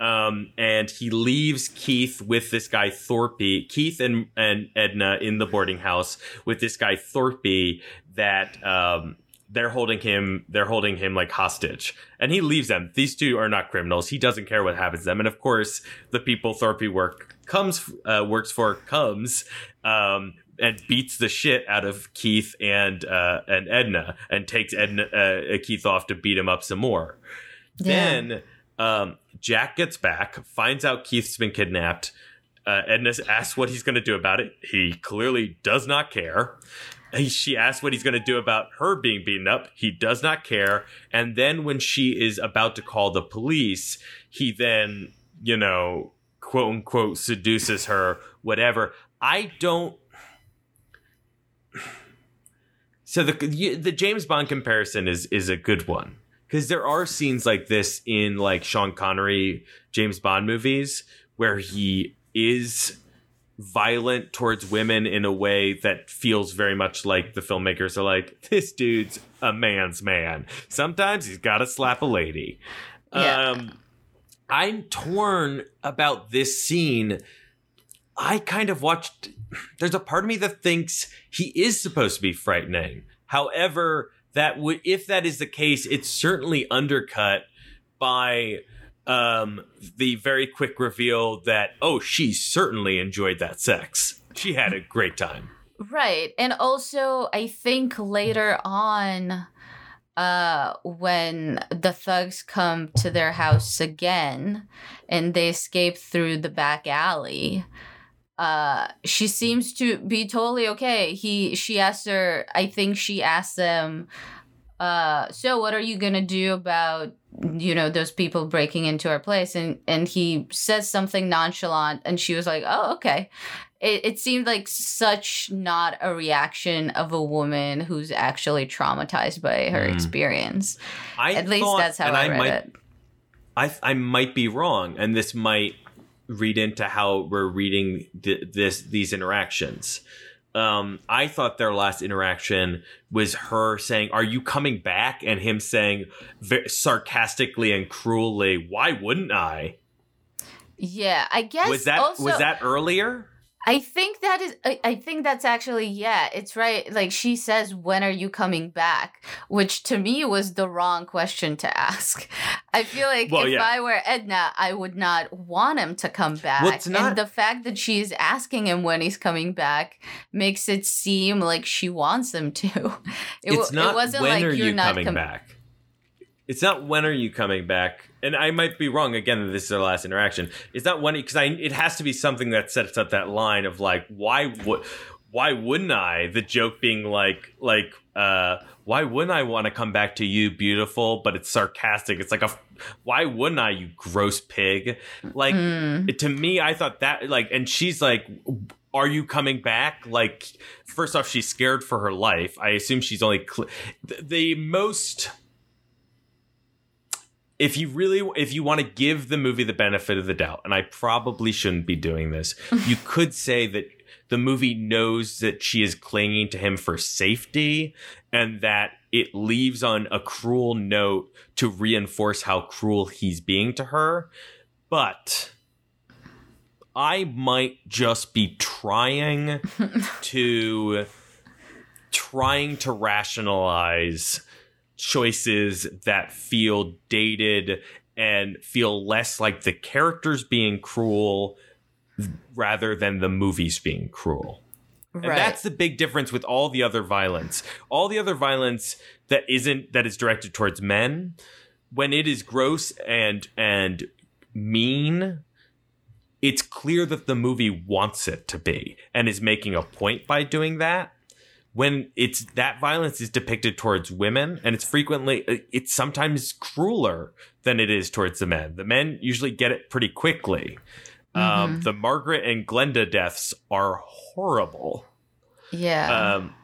um, and he leaves Keith with this guy Thorpe, Keith and and Edna in the boarding house with this guy Thorpe that um, they're holding him they're holding him like hostage, and he leaves them. These two are not criminals. He doesn't care what happens to them, and of course the people Thorpe work comes uh, works for comes um, and beats the shit out of Keith and uh, and Edna and takes Edna uh, Keith off to beat him up some more. Then um, Jack gets back, finds out Keith's been kidnapped. Uh, Edna asks what he's going to do about it. He clearly does not care. He- She asks what he's going to do about her being beaten up. He does not care. And then when she is about to call the police, he then, you know, quote unquote, seduces her, whatever. I don't. So the the James Bond comparison is is a good one because there are scenes like this in like Sean Connery James Bond movies where he is violent towards women in a way that feels very much like the filmmakers are like this dude's a man's man. Sometimes he's got to slap a lady. Yeah. Um I'm torn about this scene. I kind of watched there's a part of me that thinks he is supposed to be frightening. However, that would if that is the case, it's certainly undercut by um, the very quick reveal that oh, she certainly enjoyed that sex. She had a great time. Right. And also I think later on uh when the thugs come to their house again and they escape through the back alley uh she seems to be totally okay. He she asked her i think she asked them uh so what are you gonna do about you know those people breaking into our place? And and he says something nonchalant and she was like oh okay. It, it seemed like such not a reaction of a woman who's actually traumatized by her Mm. experience. I at least thought- that's how and i, read might, it. I I might be wrong, and this might read into how we're reading th- this these interactions. Um, I thought their last interaction was her saying, "Are you coming back?" and him saying ve- sarcastically and cruelly, "Why wouldn't I?" yeah i guess Was that also, was that earlier? I think that is. I, I think that's actually yeah. It's right. Like she says, "When are you coming back?" Which to me was the wrong question to ask. <laughs> I feel like Well, if yeah. I were Edna, I would not want him to come back. it's not- and the fact that she's asking him when he's coming back makes it seem like she wants him to. <laughs> It, it's not it wasn't when like are you're you not coming com- back. It's not when are you coming back, and I might be wrong again. This is our last interaction. It's not when because I it has to be something that sets up that line of like why would why wouldn't I? The joke being like like uh why wouldn't I want to come back to you, beautiful? But it's sarcastic. It's like a why wouldn't I, you gross pig? Like Mm. it- to me, I thought that like, and she's like, "Are you coming back?" Like, first off, she's scared for her life. I assume she's only cl- the, the most. If you really, if you want to give the movie the benefit of the doubt, and I probably shouldn't be doing this, <laughs> you could say that the movie knows that she is clinging to him for safety and that it leaves on a cruel note to reinforce how cruel he's being to her. But I might just be trying <laughs> to trying to rationalize choices that feel dated and feel less like the characters being cruel rather than the movies being cruel. And that's the big difference with all the other violence. All the other violence that isn't that is directed towards men, when it is gross and and mean, it's clear that the movie wants it to be and is making a point by doing that. When it's that violence is depicted towards women, and it's frequently it's sometimes crueler than it is towards the men. The men usually get it pretty quickly. Um, Mhm. the Margaret and Glenda deaths are horrible. yeah. Um,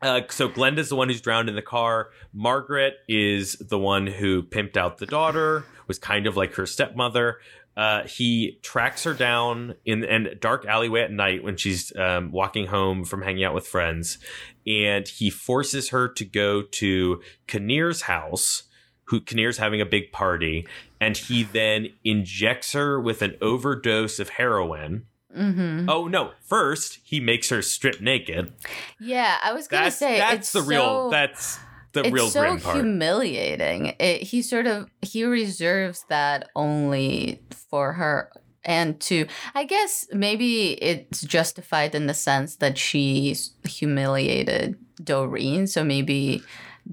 uh, so Glenda's the one who's drowned in the car. Margaret is the one who pimped out the daughter, was kind of like her stepmother. Uh, he tracks her down in an dark alleyway at night when she's um, walking home from hanging out with friends, and he forces her to go to Kinnear's house. Who Kinnear's having a big party, and he then injects her with an overdose of heroin. hmm Oh no! First, he makes her strip naked. Yeah, I was gonna That's say that's the real that's the it's real so humiliating. It, he sort of he reserves that only for her and to I guess maybe it's justified in the sense that she humiliated Doreen, so maybe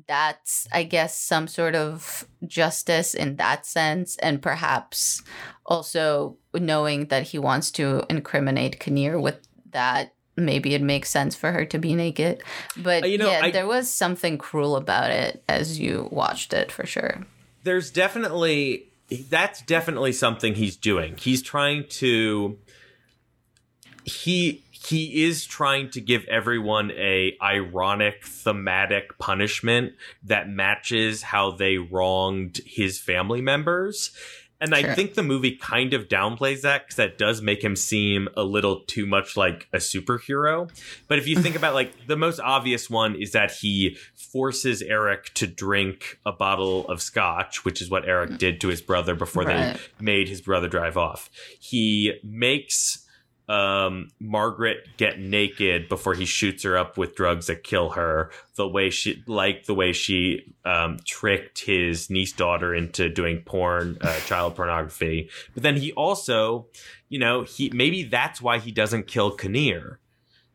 that's I guess some sort of justice in that sense. And perhaps also knowing that he wants to incriminate Kinnear with that maybe it makes sense for her to be naked but Uh, you know, yeah I- there was something cruel about it as you watched it for sure There's definitely that's definitely something he's doing. He's trying to he he is trying to give everyone a ironic thematic punishment that matches how they wronged his family members. And I think the movie kind of downplays that because that does make him seem a little too much like a superhero. But if you think <sighs> about like the most obvious one is that he forces Eric to drink a bottle of scotch, which is what Eric mm. did to his brother before Right. they made his brother drive off. He makes um, Margaret get naked before he shoots her up with drugs that kill her. The way she, like the way she um, tricked his niece daughter into doing porn, uh, child pornography. But then he also, you know, he maybe that's why he doesn't kill Kinnear.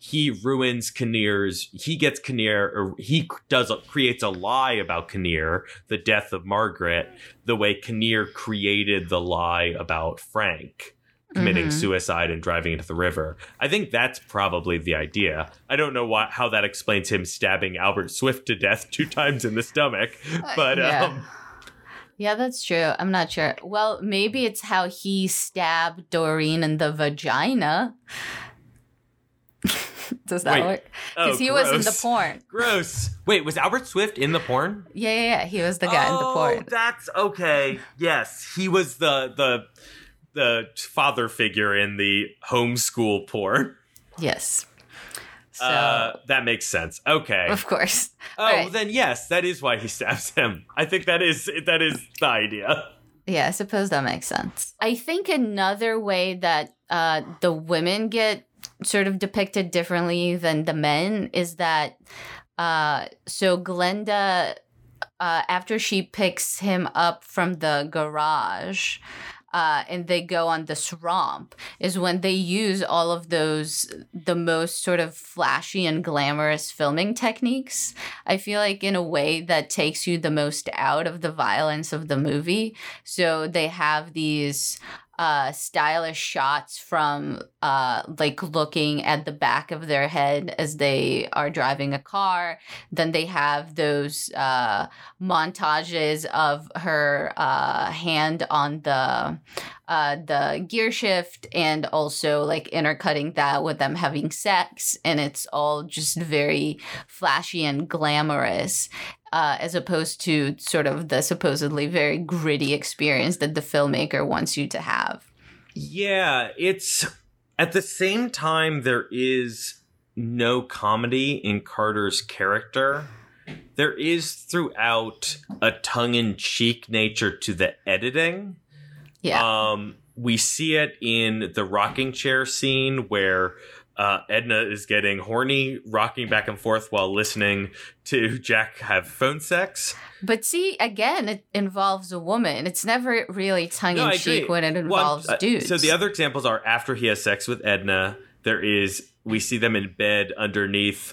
He ruins Kinnear's. He gets Kinnear, or he does creates a lie about Kinnear, the death of Margaret, the way Kinnear created the lie about Frank committing Mhm. suicide and driving into the river. I think that's probably the idea. I don't know why, how that explains him stabbing Albert Swift to death two times in the stomach, but yeah. um, Yeah, that's true. I'm not sure. Well, maybe it's how he stabbed Doreen in the vagina. <laughs> Does that Wait. work? oh, Because he was in the porn. Gross. Wait, was Albert Swift in the porn? Yeah, yeah, yeah. He was the guy in the Oh, porn. That's okay. Yes, he was the the the father figure in the homeschool porn. Yes. So, uh, that makes sense. Okay. of course. Oh, Alright. then yes, that is why he stabs him. I think that is that is the idea. Yeah, I suppose that makes sense. I think another way that uh, the women get sort of depicted differently than the men is that uh, so Glenda, uh, after she picks him up from the garage, uh, and they go on this romp is when they use all of those the most sort of flashy and glamorous filming techniques i feel like in a way that takes you the most out of the violence of the movie. So they have these uh, stylish shots from uh, like looking at the back of their head as they are driving a car. Then they have those uh, montages of her uh, hand on the uh, the gear shift and also like intercutting that with them having sex, and it's all just very flashy and glamorous uh, as opposed to sort of the supposedly very gritty experience that the filmmaker wants you to have. Yeah, it's at the same time there is no comedy in Carter's character. There is throughout a tongue-in-cheek nature to the editing. Yeah. Um, we see it in the rocking chair scene where uh, Edna is getting horny, rocking back and forth while listening to Jack have phone sex. but see, again, it involves a woman. It's never really tongue no, in cheek when it Well, involves uh, dudes. So the other examples are after he has sex with Edna, there is we see them in bed underneath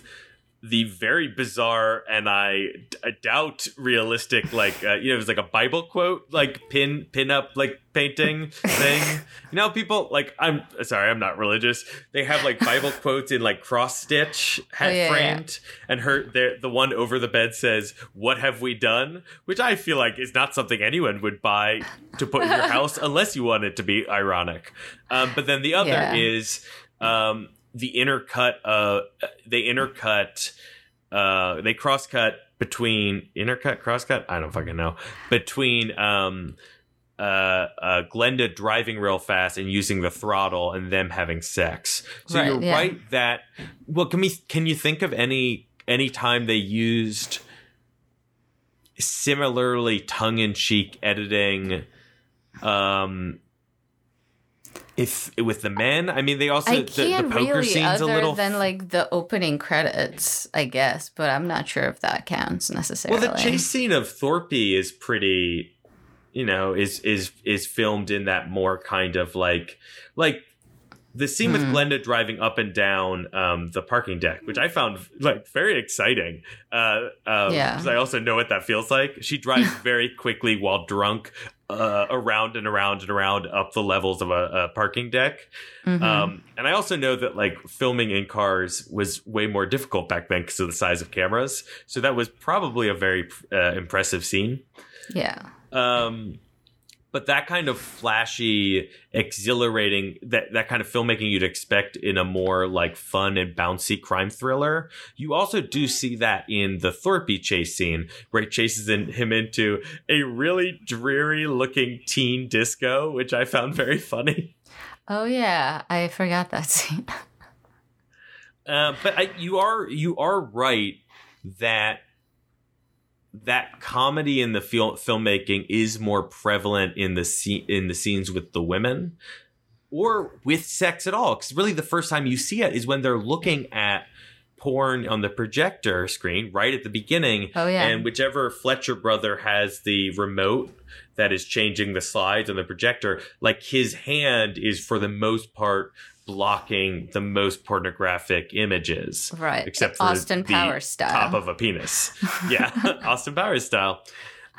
the very bizarre and I, I doubt realistic like uh, you know it was like a Bible quote like pin pin up like painting thing. <laughs> you know people like I'm sorry I'm not religious. They have like Bible <laughs> quotes in like cross stitch Oh, yeah, framed and her there the one over the bed says what have we done which i feel like is not something anyone would buy to put in your <laughs> house unless you want it to be ironic um, but then the other Yeah. is um, the intercut uh, they intercut uh, they cross cut between intercut cross cut i don't fucking know between um, uh, uh, Glenda driving real fast and using the throttle and them having sex. So Right, you're yeah. right that well, can we can you think of any any time they used similarly tongue in cheek editing? Um, if with the men, I mean, they also I the, the poker really, scene's a other little than like the opening credits, I guess, but I'm not sure if that counts necessarily. Well, the chase scene of Thorpe is pretty, you know, is is is filmed in that more kind of like like the scene with Hmm. Glenda driving up and down um, the parking deck, which I found like very exciting. Uh, um, Yeah. because I also know what that feels like. She drives <laughs> very quickly while drunk. Uh, around and around and around up the levels of a, a parking deck. Mhm. Um, and I also know that like filming in cars was way more difficult back then because of the size of cameras. So that was probably a very uh, impressive scene. yeah. Um, but that kind of flashy, exhilarating, that, that kind of filmmaking you'd expect in a more like fun and bouncy crime thriller. You also do see that in the Thorpe chase scene where he chases in, him into a really dreary looking teen disco, which I found very funny. Oh yeah, I forgot that <laughs> scene. Uh, but I, you are you are right that that comedy in the fil- filmmaking is more prevalent in the scene in the scenes with the women. or with sex at all. Because really, the first time you see it is when they're looking at porn on the projector screen right at the beginning. Oh, yeah. And whichever Fletcher brother has the remote that is changing the slides on the projector, like his hand is for the most part blocking the most pornographic images. Right. Except for Austin the Powers style. top of a penis. <laughs> Yeah, <laughs> Austin Powers style.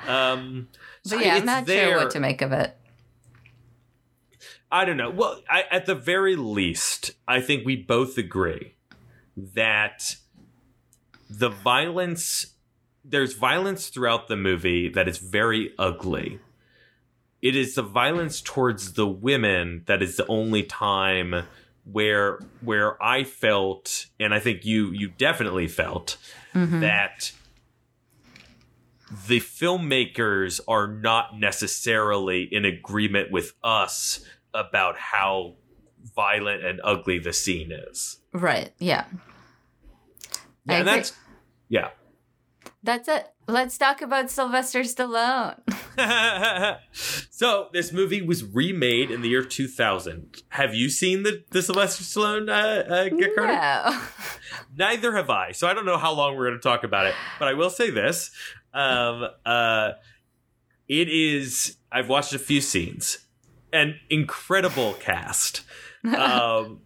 Um, so but yeah, I'm not there. sure what to make of it. I don't know. Well, I, at the very least, I think we both agree that the violence there's violence throughout the movie that is very ugly. It is the violence towards the women that is the only time where where I felt and I think you you definitely felt Mhm. that the filmmakers are not necessarily in agreement with us about how violent and ugly the scene is. Right. Yeah. Yeah, and that's yeah. That's it. Let's talk about Sylvester Stallone. <laughs> so this movie was remade in the year 2000. Have you seen the the Sylvester Stallone uh, uh, Get Carter? No. Neither have I. So I don't know how long we're going to talk about it, but I will say this: um, uh, it is. I've watched a few scenes. An incredible cast. <laughs> Um,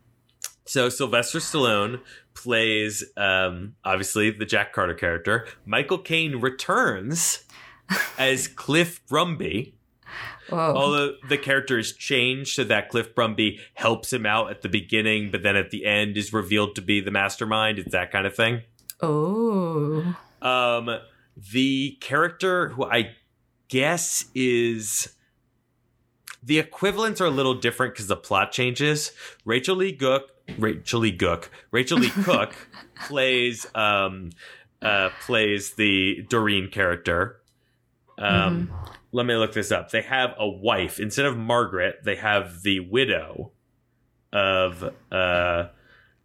so Sylvester Stallone plays um, obviously the Jack Carter character. Michael Caine returns <laughs> as Cliff Brumby. Whoa. Although the character is changed so that Cliff Brumby helps him out at the beginning, but then at the end is revealed to be the mastermind. It's that kind of thing. Oh. Um, the character who I guess is the equivalents are a little different because the plot changes. Rachael Leigh Cook, Rachael Leigh Cook, Rachel Lee <laughs> Cook plays um, uh, plays the Doreen character. Um, Let me look this up. They have a wife instead of Margaret. They have the widow of uh,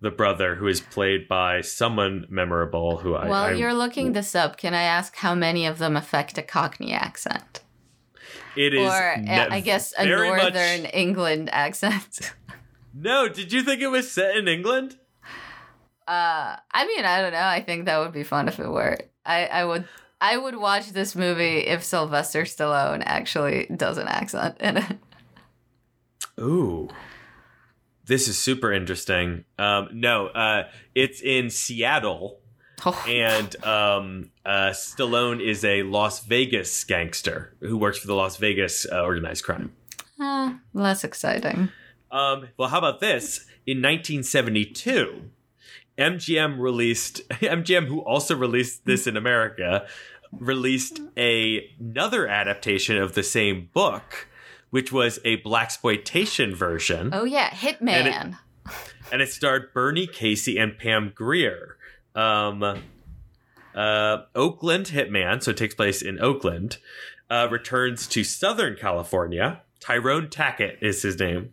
the brother, who is played by someone memorable. Who I While I- you're looking this up, can I ask how many of them affect a Cockney accent? It is, Or uh, ne- I guess a very much- Northern England accent. <laughs> No, did you think it was set in England? Uh, I mean, I don't know. I think that would be fun if it were. I, I would, I would watch this movie if Sylvester Stallone actually does an accent in it. Ooh. This is super interesting. Um, no, uh, it's in Seattle, Oh, and um, uh, Stallone is a Las Vegas gangster who works for the Las Vegas uh, organized crime. eh, less exciting. Um, well, how about this? In 1972, MGM released <laughs> MGM, who also released this in America, released a, another adaptation of the same book, which was a black exploitation version, Oh yeah, Hitman. <laughs> and it starred Bernie Casey and Pam Grier. Um, uh, Oakland Hitman, so it takes place in Oakland, uh, returns to Southern California. Tyrone Tackett is his name.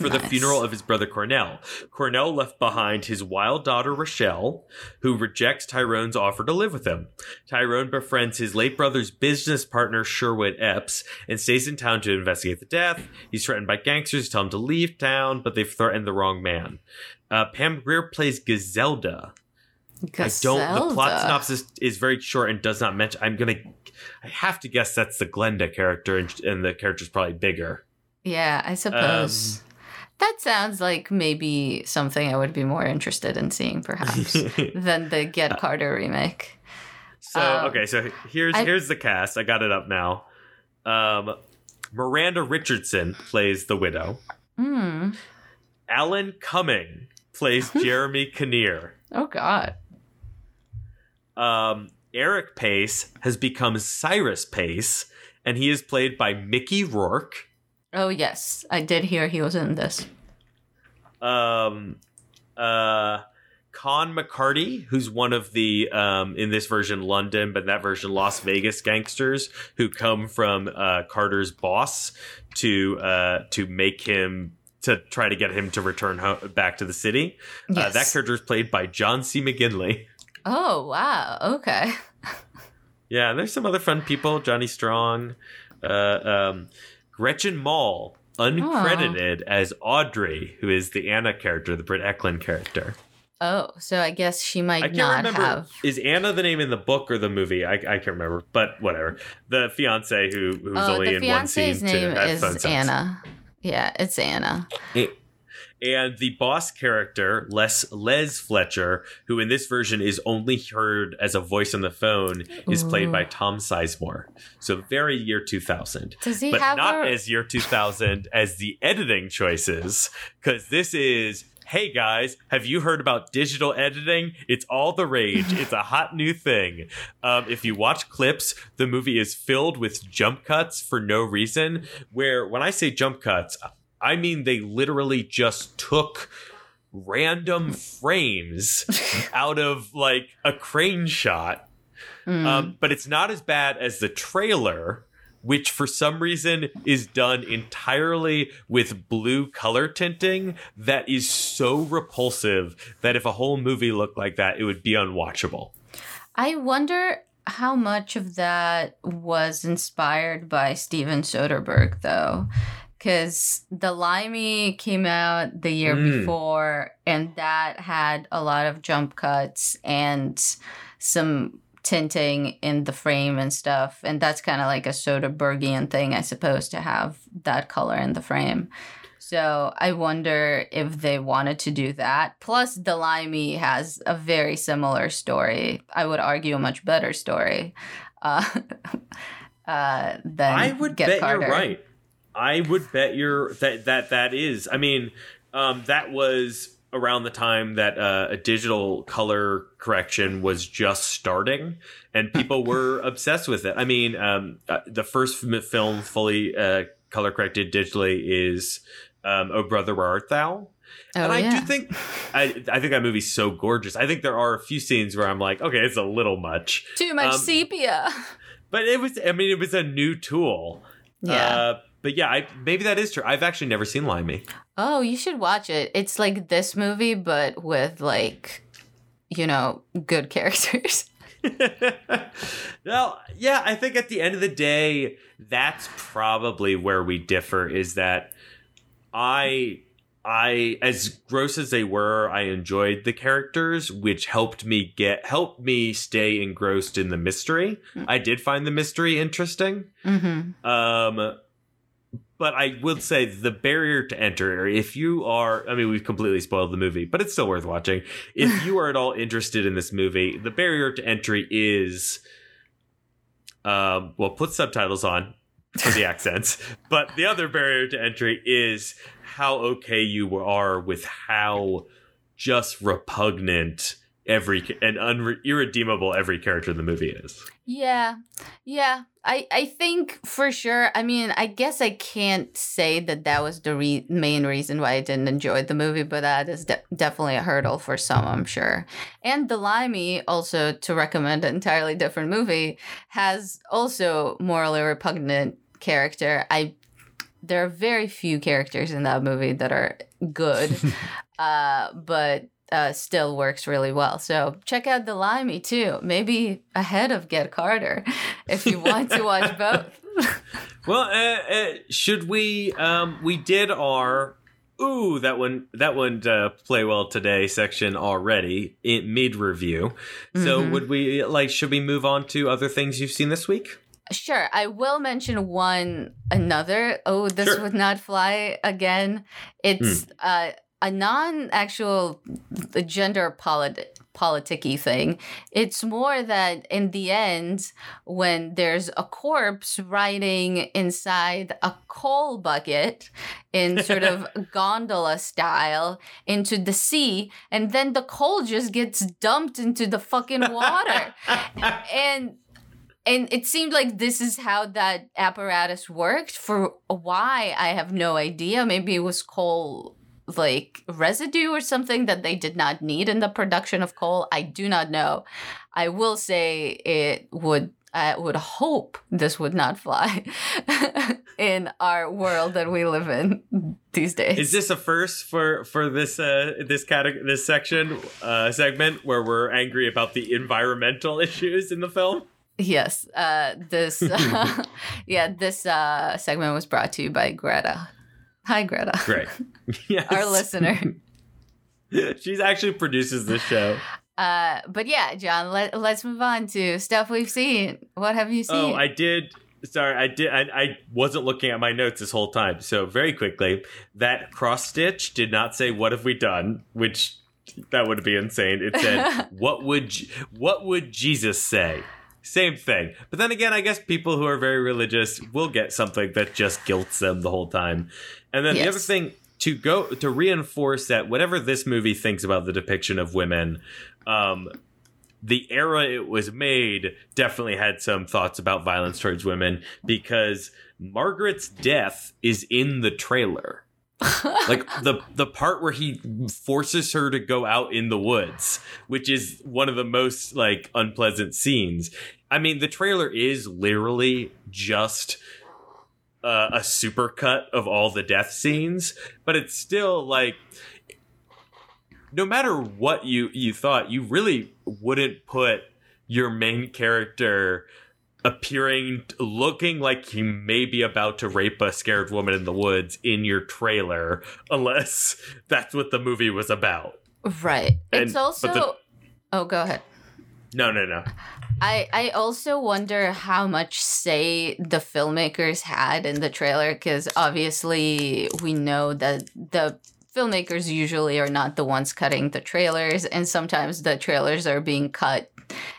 For the funeral of his brother Cornell. Cornell left behind his wild daughter Rochelle, who rejects Tyrone's offer to live with him. Tyrone befriends his late brother's business partner Sherwood Epps and stays in town to investigate the death. He's threatened by gangsters who tell him to leave town, but they've threatened the wrong man. Uh, Pam Grier plays Gozelda. I don't. The plot synopsis is very short and does not mention. I'm gonna. I have to guess that's the Glenda character, and, and the character's probably bigger. Yeah, I suppose. Um, that sounds like maybe something I would be more interested in seeing, perhaps, <laughs> than the Get Carter remake. so Um, okay, so here's I- here's the cast. I got it up now. Um, Miranda Richardson plays the widow. Hmm. Alan Cumming plays <laughs> Jeremy Kinnear. Oh God. Um, Eric Paice has become Cyrus Paice, and he is played by Mickey Rourke. Oh yes, I did hear he was in this. um uh Con McCarty, who's one of the um in this version London, but in that version Las Vegas gangsters who come from uh Carter's boss to uh to make him to try to get him to return ho- back to the city. Uh, that character is played by John C. McGinley. Oh wow. Okay. <laughs> Yeah, and there's some other fun people. Johnny Strong, uh, um, Gretchen Mol uncredited as Audrey, who is the Anna character, the Britt Ekland character. Oh, so I guess she might I can't not remember. have. Is Anna the name in the book or the movie? I, I can't remember, but whatever. The fiance who who's Oh, only in one scene fiance's name to is. Anna. Yeah, it's Anna. And the boss character, Les Les Fletcher, who in this version is only heard as a voice on the phone, is played by Tom Sizemore. So very year 2000. Does he but have not a? as year 2000 as the editing choices because this is hey guys have you heard about digital editing it's all the rage it's a hot new thing um, if you watch clips the movie is filled with jump cuts for no reason where when i say jump cuts i mean they literally just took random frames <laughs> out of like a crane shot Mm. um, but it's not as bad as the trailer, which for some reason is done entirely with blue color tinting that is so repulsive that if a whole movie looked like that, it would be unwatchable. I wonder how much of that was inspired by Steven Soderbergh, though. Because The Limey came out the year Mm. before, and that had a lot of jump cuts and some tinting in the frame and stuff. And that's kind of like a Soderberghian thing, I suppose, to have that color in the frame. So I wonder if they wanted to do that. Plus, The Limey has a very similar story. I would argue a much better story uh, <laughs> uh, than I would Get bet Carter. you're right. I would bet you're that that that is. I mean, um, that was around the time that uh, a digital color correction was just starting, and people were <laughs> obsessed with it. I mean, um, uh, the first film fully uh, color corrected digitally is um, "Oh Brother, Where Art Thou." Oh, and I yeah. do think I, I think that movie's so gorgeous. I think there are a few scenes where I'm like, okay, it's a little much, Too much um, sepia. but it was. I mean, it was a new tool. Yeah. But yeah, I, maybe that is true. I've actually never seen Limey. oh, you should watch it. It's like this movie, but with like, you know, good <laughs> characters. <laughs> well, yeah, I think at the end of the day, that's probably where we differ. Is that I, I, as gross as they were, I enjoyed the characters, which helped me get helped me stay engrossed in the mystery. I did find the mystery interesting. mm-hmm. Um, but I would say the barrier to enter, if you are, I mean, we've completely spoiled the movie, but it's still worth watching. If you are at all interested in this movie, the barrier to entry is, um, well, put subtitles on for the accents, but the other barrier to entry is how okay you are with how just repugnant every and unre- irredeemable every character in the movie is. Yeah. Yeah. I I think for sure. I mean, I guess I can't say that that was the re- main reason why I didn't enjoy the movie, but that is de- definitely a hurdle for some, I'm sure. And The Limey, also to recommend an entirely different movie, has also morally repugnant character. I there are very few characters in that movie that are good, <laughs> uh, but uh, still works really well. So check out The Limey too. Maybe ahead of Get Carter <laughs> if you want to watch both. <laughs> Well, uh, uh, should we? Um, we did our ooh that one that one uh, play well today section already in mid review. So Mhm. would we like? Should we move on to other things you've seen this week? Sure, I will mention one another. Oh, this Sure. Would not fly again. It's uh, a non-actual gender polit- politicky thing. It's more that in the end, when there's a corpse riding inside a coal bucket in sort of <laughs> gondola style into the sea, and then the coal just gets dumped into the fucking water. <laughs> And and it seemed like this is how that apparatus worked. For why i have no idea. Maybe it was coal like residue or something that they did not need in the production of coal? I do not know. I will say it would i would hope this would not fly <laughs> in our world that we live in these days. Is this a first for for this uh, this category this section uh, segment where we're angry about the environmental <laughs> issues in the film? yes uh this <laughs> yeah this uh segment was brought to you by greta Hi, Greta. Great. <laughs> yes. Our listener. <laughs> She's actually produces this show. Uh, but yeah, John, let, let's move on to stuff we've seen. What have you seen? Oh, I did. Sorry, I did. I, I wasn't looking at my notes this whole time. So very quickly, that cross stitch did not say "What have we done," which that would be insane. It said, <laughs> "What would What would Jesus say?" Same thing. But then again, I guess people who are very religious will get something that just guilts them the whole time. And then the other thing to go to reinforce that whatever this movie thinks about the depiction of women, um, the era it was made definitely had some thoughts about violence towards women because Margaret's death is in the trailer. Like the the part where he forces her to go out in the woods, which is one of the most like unpleasant scenes. I mean, the trailer is literally just uh, a supercut of all the death scenes, but it's still like no matter what you you thought, you really wouldn't put your main character appearing looking like he may be about to rape a scared woman in the woods in your trailer unless that's what the movie was about. right. And- It's also. the- oh, go ahead. No, no, no. I I also wonder how much say the filmmakers had in the trailer because obviously we know that the filmmakers usually are not the ones cutting the trailers and sometimes the trailers are being cut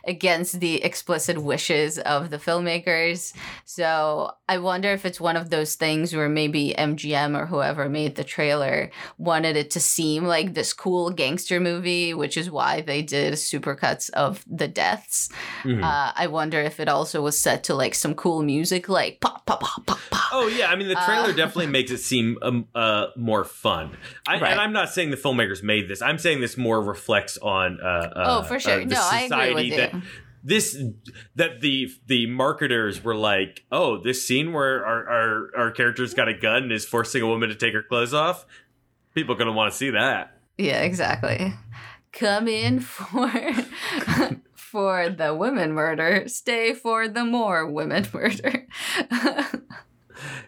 against the explicit wishes of the filmmakers. So I wonder if it's one of those things where maybe MGM or whoever made the trailer wanted it to seem like this cool gangster movie, which is why they did supercuts of the deaths. Mhm. Uh, I wonder if it also was set to like some cool music, like pop, pop, pop, pop, pop. Oh yeah, I mean the trailer Uh, <laughs> definitely makes it seem um, uh, more fun. I, Right. And I'm not saying the filmmakers made this. I'm saying this more reflects on. Uh, uh, oh, for sure. uh, no, I agree with you. That this that the the marketers were like, oh, this scene where our our, our character's got a gun and is forcing a woman to take her clothes off. People are gonna want to see that. Yeah, exactly. Come in for <laughs> for the women murder. Stay for the more women murder. <laughs>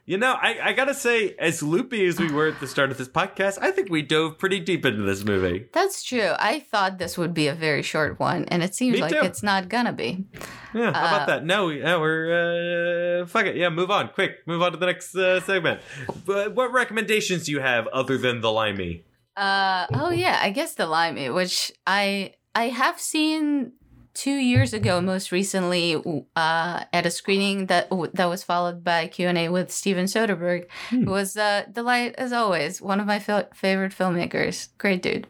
You know, I, I gotta say, as loopy as we were at the start of this podcast, I think we dove pretty deep into this movie. That's true. I thought this would be a very short one, and it seems Me like too. it's not gonna be. Yeah, how Uh, about that? No, we- yeah, we're uh, fuck it. Yeah, move on, quick. Move on to the next uh, segment. But what recommendations do you have other than the limey? Uh oh yeah, I guess the limey, which I I have seen two years ago, most recently, uh, at a screening that that was followed by Q and A with Steven Soderbergh, Hmm. who was uh, delight as always, one of my fil- favorite filmmakers. Great dude.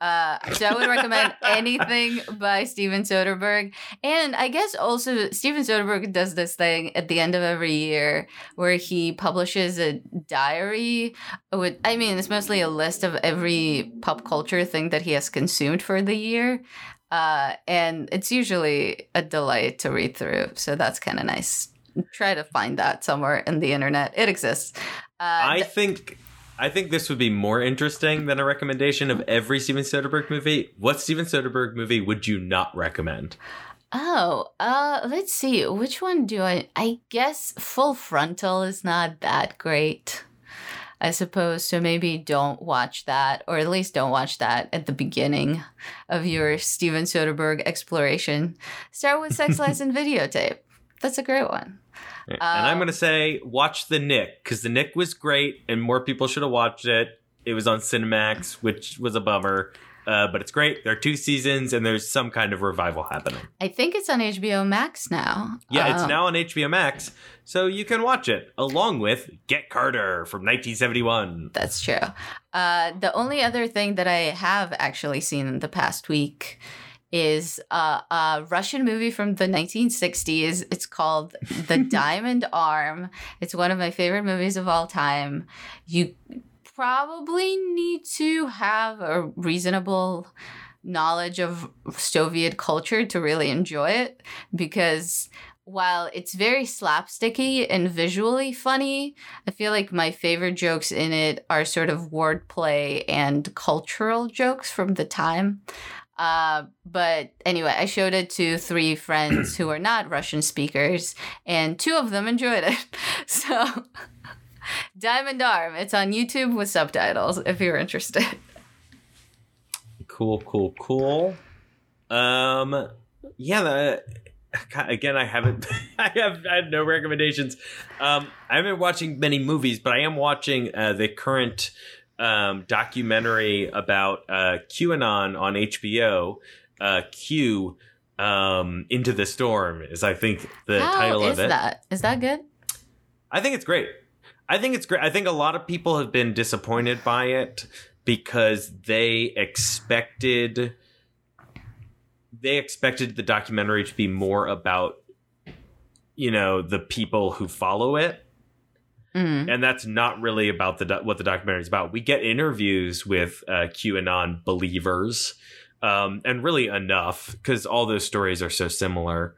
Uh, so I would recommend <laughs> anything by Steven Soderbergh, and I guess also Steven Soderbergh does this thing at the end of every year where he publishes a diary with I mean it's mostly a list of every pop culture thing that he has consumed for the year. Uh, and it's usually a delight to read through. So that's kind of nice. Try to find that somewhere in the internet. It exists. Uh, I th- think I think this would be more interesting than a recommendation of every Steven Soderbergh movie. What Steven Soderbergh movie would you not recommend? oh, uh, let's see. Which one do I? I guess Full Frontal is not that great. I suppose so. Maybe don't watch that, or at least don't watch that at the beginning of your Steven Soderbergh exploration. Start with Sex <laughs> Lies and Videotape. That's a great one. and I'm Um, gonna say watch the Knick because the Knick was great and more people should have watched it. It was on Cinemax, which was a bummer. Uh, but it's great. There are two seasons, and there's some kind of revival happening. I think it's on HBO Max now. Yeah, it's Uh, now on HBO Max, so you can watch it along with Get Carter from 1971. That's true. Uh, the only other thing that I have actually seen in the past week is uh, a Russian movie from the 1960s. It's called The <laughs> Diamond Arm. It's one of my favorite movies of all time. You probably need to have a reasonable knowledge of Soviet culture to really enjoy it because while it's very slapsticky and visually funny, I feel like my favorite jokes in it are sort of wordplay and cultural jokes from the time. Uh, but anyway, I showed it to three friends who are not Russian speakers, and two of them enjoyed it. <laughs> So Diamond Arm. It's on YouTube with subtitles if you're interested. <laughs> Cool, cool, cool. Um, yeah. The, again, I haven't. <laughs> I have. I have no recommendations. Um, I haven't been watching many movies, but I am watching uh, the current um, documentary about uh, QAnon on HBO. Uh, Q um, into the storm is I think the How title is of it. that? Is that good? I think it's great. I think it's great. I think a lot of people have been disappointed by it because they expected they expected the documentary to be more about you know the people who follow it Mm. and that's not really about the do- what the documentary is about. We get interviews with uh, QAnon believers, um, and really enough because all those stories are so similar.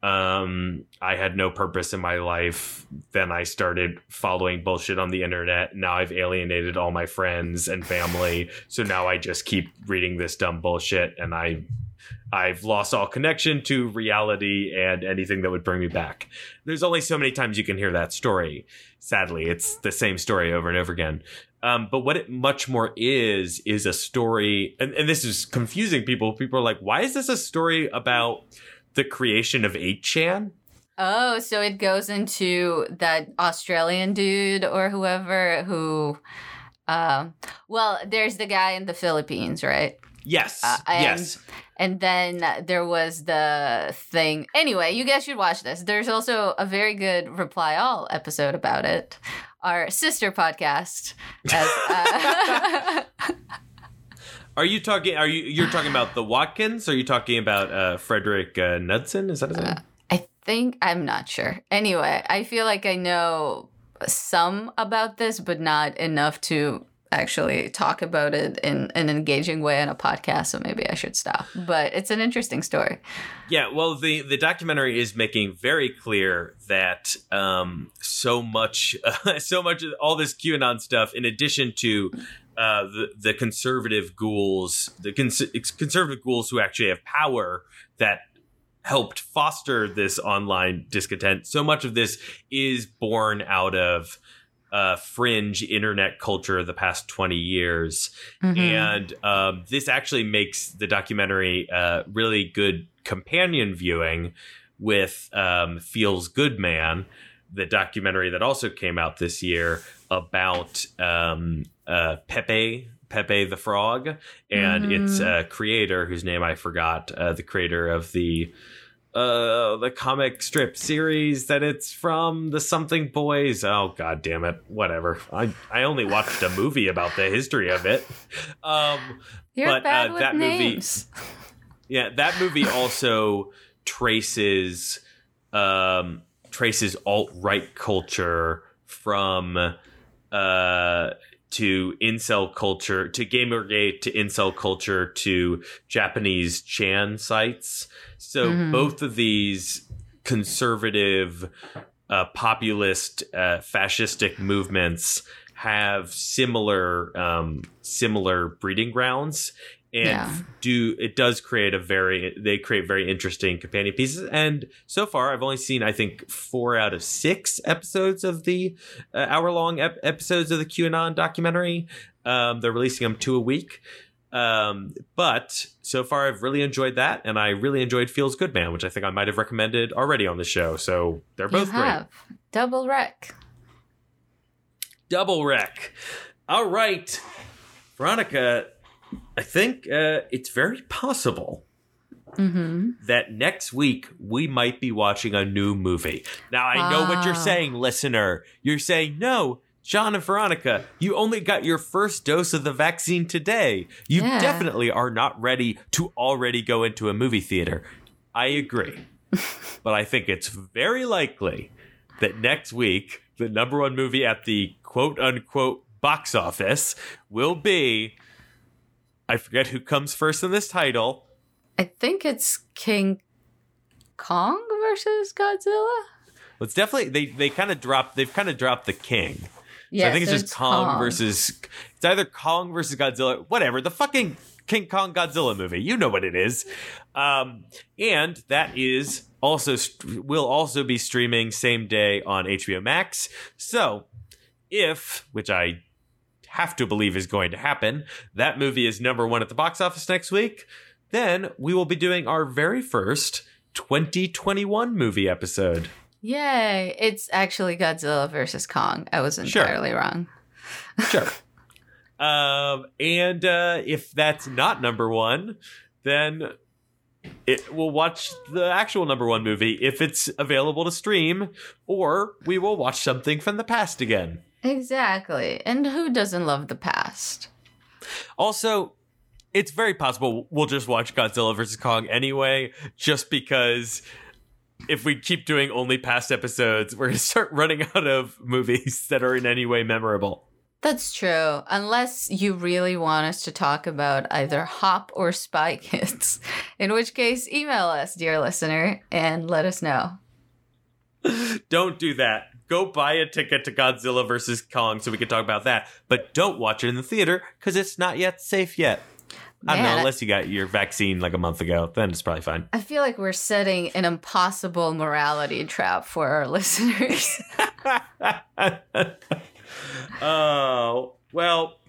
Um, I had no purpose in my life. Then I started following bullshit on the internet. Now I've alienated all my friends and family. So now I just keep reading this dumb bullshit, and I I've lost all connection to reality and anything that would bring me back. There's only so many times you can hear that story. Sadly, it's the same story over and over again. Um, but what it much more is, is a story, and, and this is confusing people. People are like, why is this a story about the creation of 8chan? Oh, so it goes into that Australian dude or whoever who. Um, well, there's the guy in the Philippines, right? Yes. Uh, and- yes. And then there was the thing. Anyway, you guys should watch this. There's also a very good Reply All episode about it. Our sister podcast. As, uh, <laughs> <laughs> Are you talking, are you, you're talking about the Watkins? Or are you talking about uh, Frederick uh, Knudsen? Is that his name? I think I'm not sure. Anyway, I feel like I know some about this, but not enough to actually talk about it in an engaging way on a podcast. So maybe I should stop. But it's an interesting story. Yeah, well, the the documentary is making very clear that um, so much, uh, <laughs> so much of all this QAnon stuff, in addition to uh, the the conservative ghouls, the cons- conservative ghouls who actually have power that helped foster this online discontent. So much of this is born out of uh, fringe internet culture of the past 20 years. Mhm. And um, this actually makes the documentary uh, really good companion viewing with um, Feels Good Man, the documentary that also came out this year about um, uh, Pepe. Pepe the Frog and Mhm. its uh, creator, whose name I forgot, uh, the creator of the uh the comic strip series that it's from the something boys oh god damn it whatever i i only watched a movie about the history of it um You're but, bad uh, with that movie- names. <laughs> yeah that movie also traces um traces alt-right culture from uh to incel culture to gamergate to incel culture to japanese chan sites so Mhm. both of these conservative uh, populist uh, fascistic movements have similar um, similar breeding grounds and Yeah. do it does create a very they create very interesting companion pieces. And so far i've only seen i think four out of six episodes of the uh, hour long ep- episodes of the qanon documentary. Um, they're releasing them two a week. Um, but so far i've really enjoyed that. And i really enjoyed feels good man which i think i might have recommended already on the show. So they're both great. double wreck. double wreck. All right, Veronica, I think uh, it's very possible Mm-hmm. that next week we might be watching a new movie. Now, I know what you're saying, listener. You're saying, no, John and Veronica, you only got your first dose of the vaccine today. You Yeah. definitely are not ready to already go into a movie theater. I agree. <laughs> but I think it's very likely that next week, the number one movie at the quote unquote box office will be. I forget who comes first in this title. I think it's King Kong versus Godzilla. Well, it's definitely they they kind of dropped they've kind of dropped the king. So Yeah, I think it's so just Kong, versus it's either Kong versus Godzilla, whatever. The fucking King Kong Godzilla movie. You know what it is. Um, and that is also will also be streaming same day on HBO Max. So if, which I have to believe is going to happen, that movie is number one at the box office next week, then we will be doing our very first 2021 movie episode. Yay! It's actually Godzilla versus Kong. I was Sure. entirely wrong. <laughs> Sure. um, and uh, if that's not number one, then it we'll watch the actual number one movie if it's available to stream, or we will watch something from the past again. Exactly. And who doesn't love the past? Also, it's very possible we'll just watch Godzilla vs. Kong anyway, just because if we keep doing only past episodes, we're going <laughs> to start running out of movies that are in any way memorable. That's true. Unless you really want us to talk about either Hop or Spy Kids, <laughs> in which case, email us, dear listener, and let us know. <laughs> Don't do that. Go buy a ticket to Godzilla vs. Kong so we can talk about that. But don't watch it in the theater because it's not yet safe yet. I don't know, unless you got your vaccine like a month ago, then it's probably fine. I feel like we're setting an impossible morality trap for our <laughs> listeners. <laughs> oh well,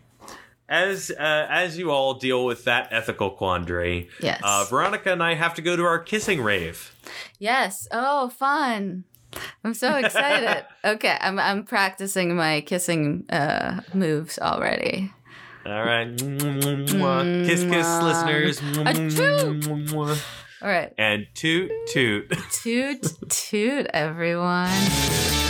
as uh, as you all deal with that ethical quandary, yes. uh, Veronica and I have to go to our kissing rave. yes. Oh, fun. I'm so excited. <laughs> okay, I'm I'm practicing my kissing uh moves already. All right, kiss, kiss, Mwah. listeners. All right. and toot toot. Toot toot everyone.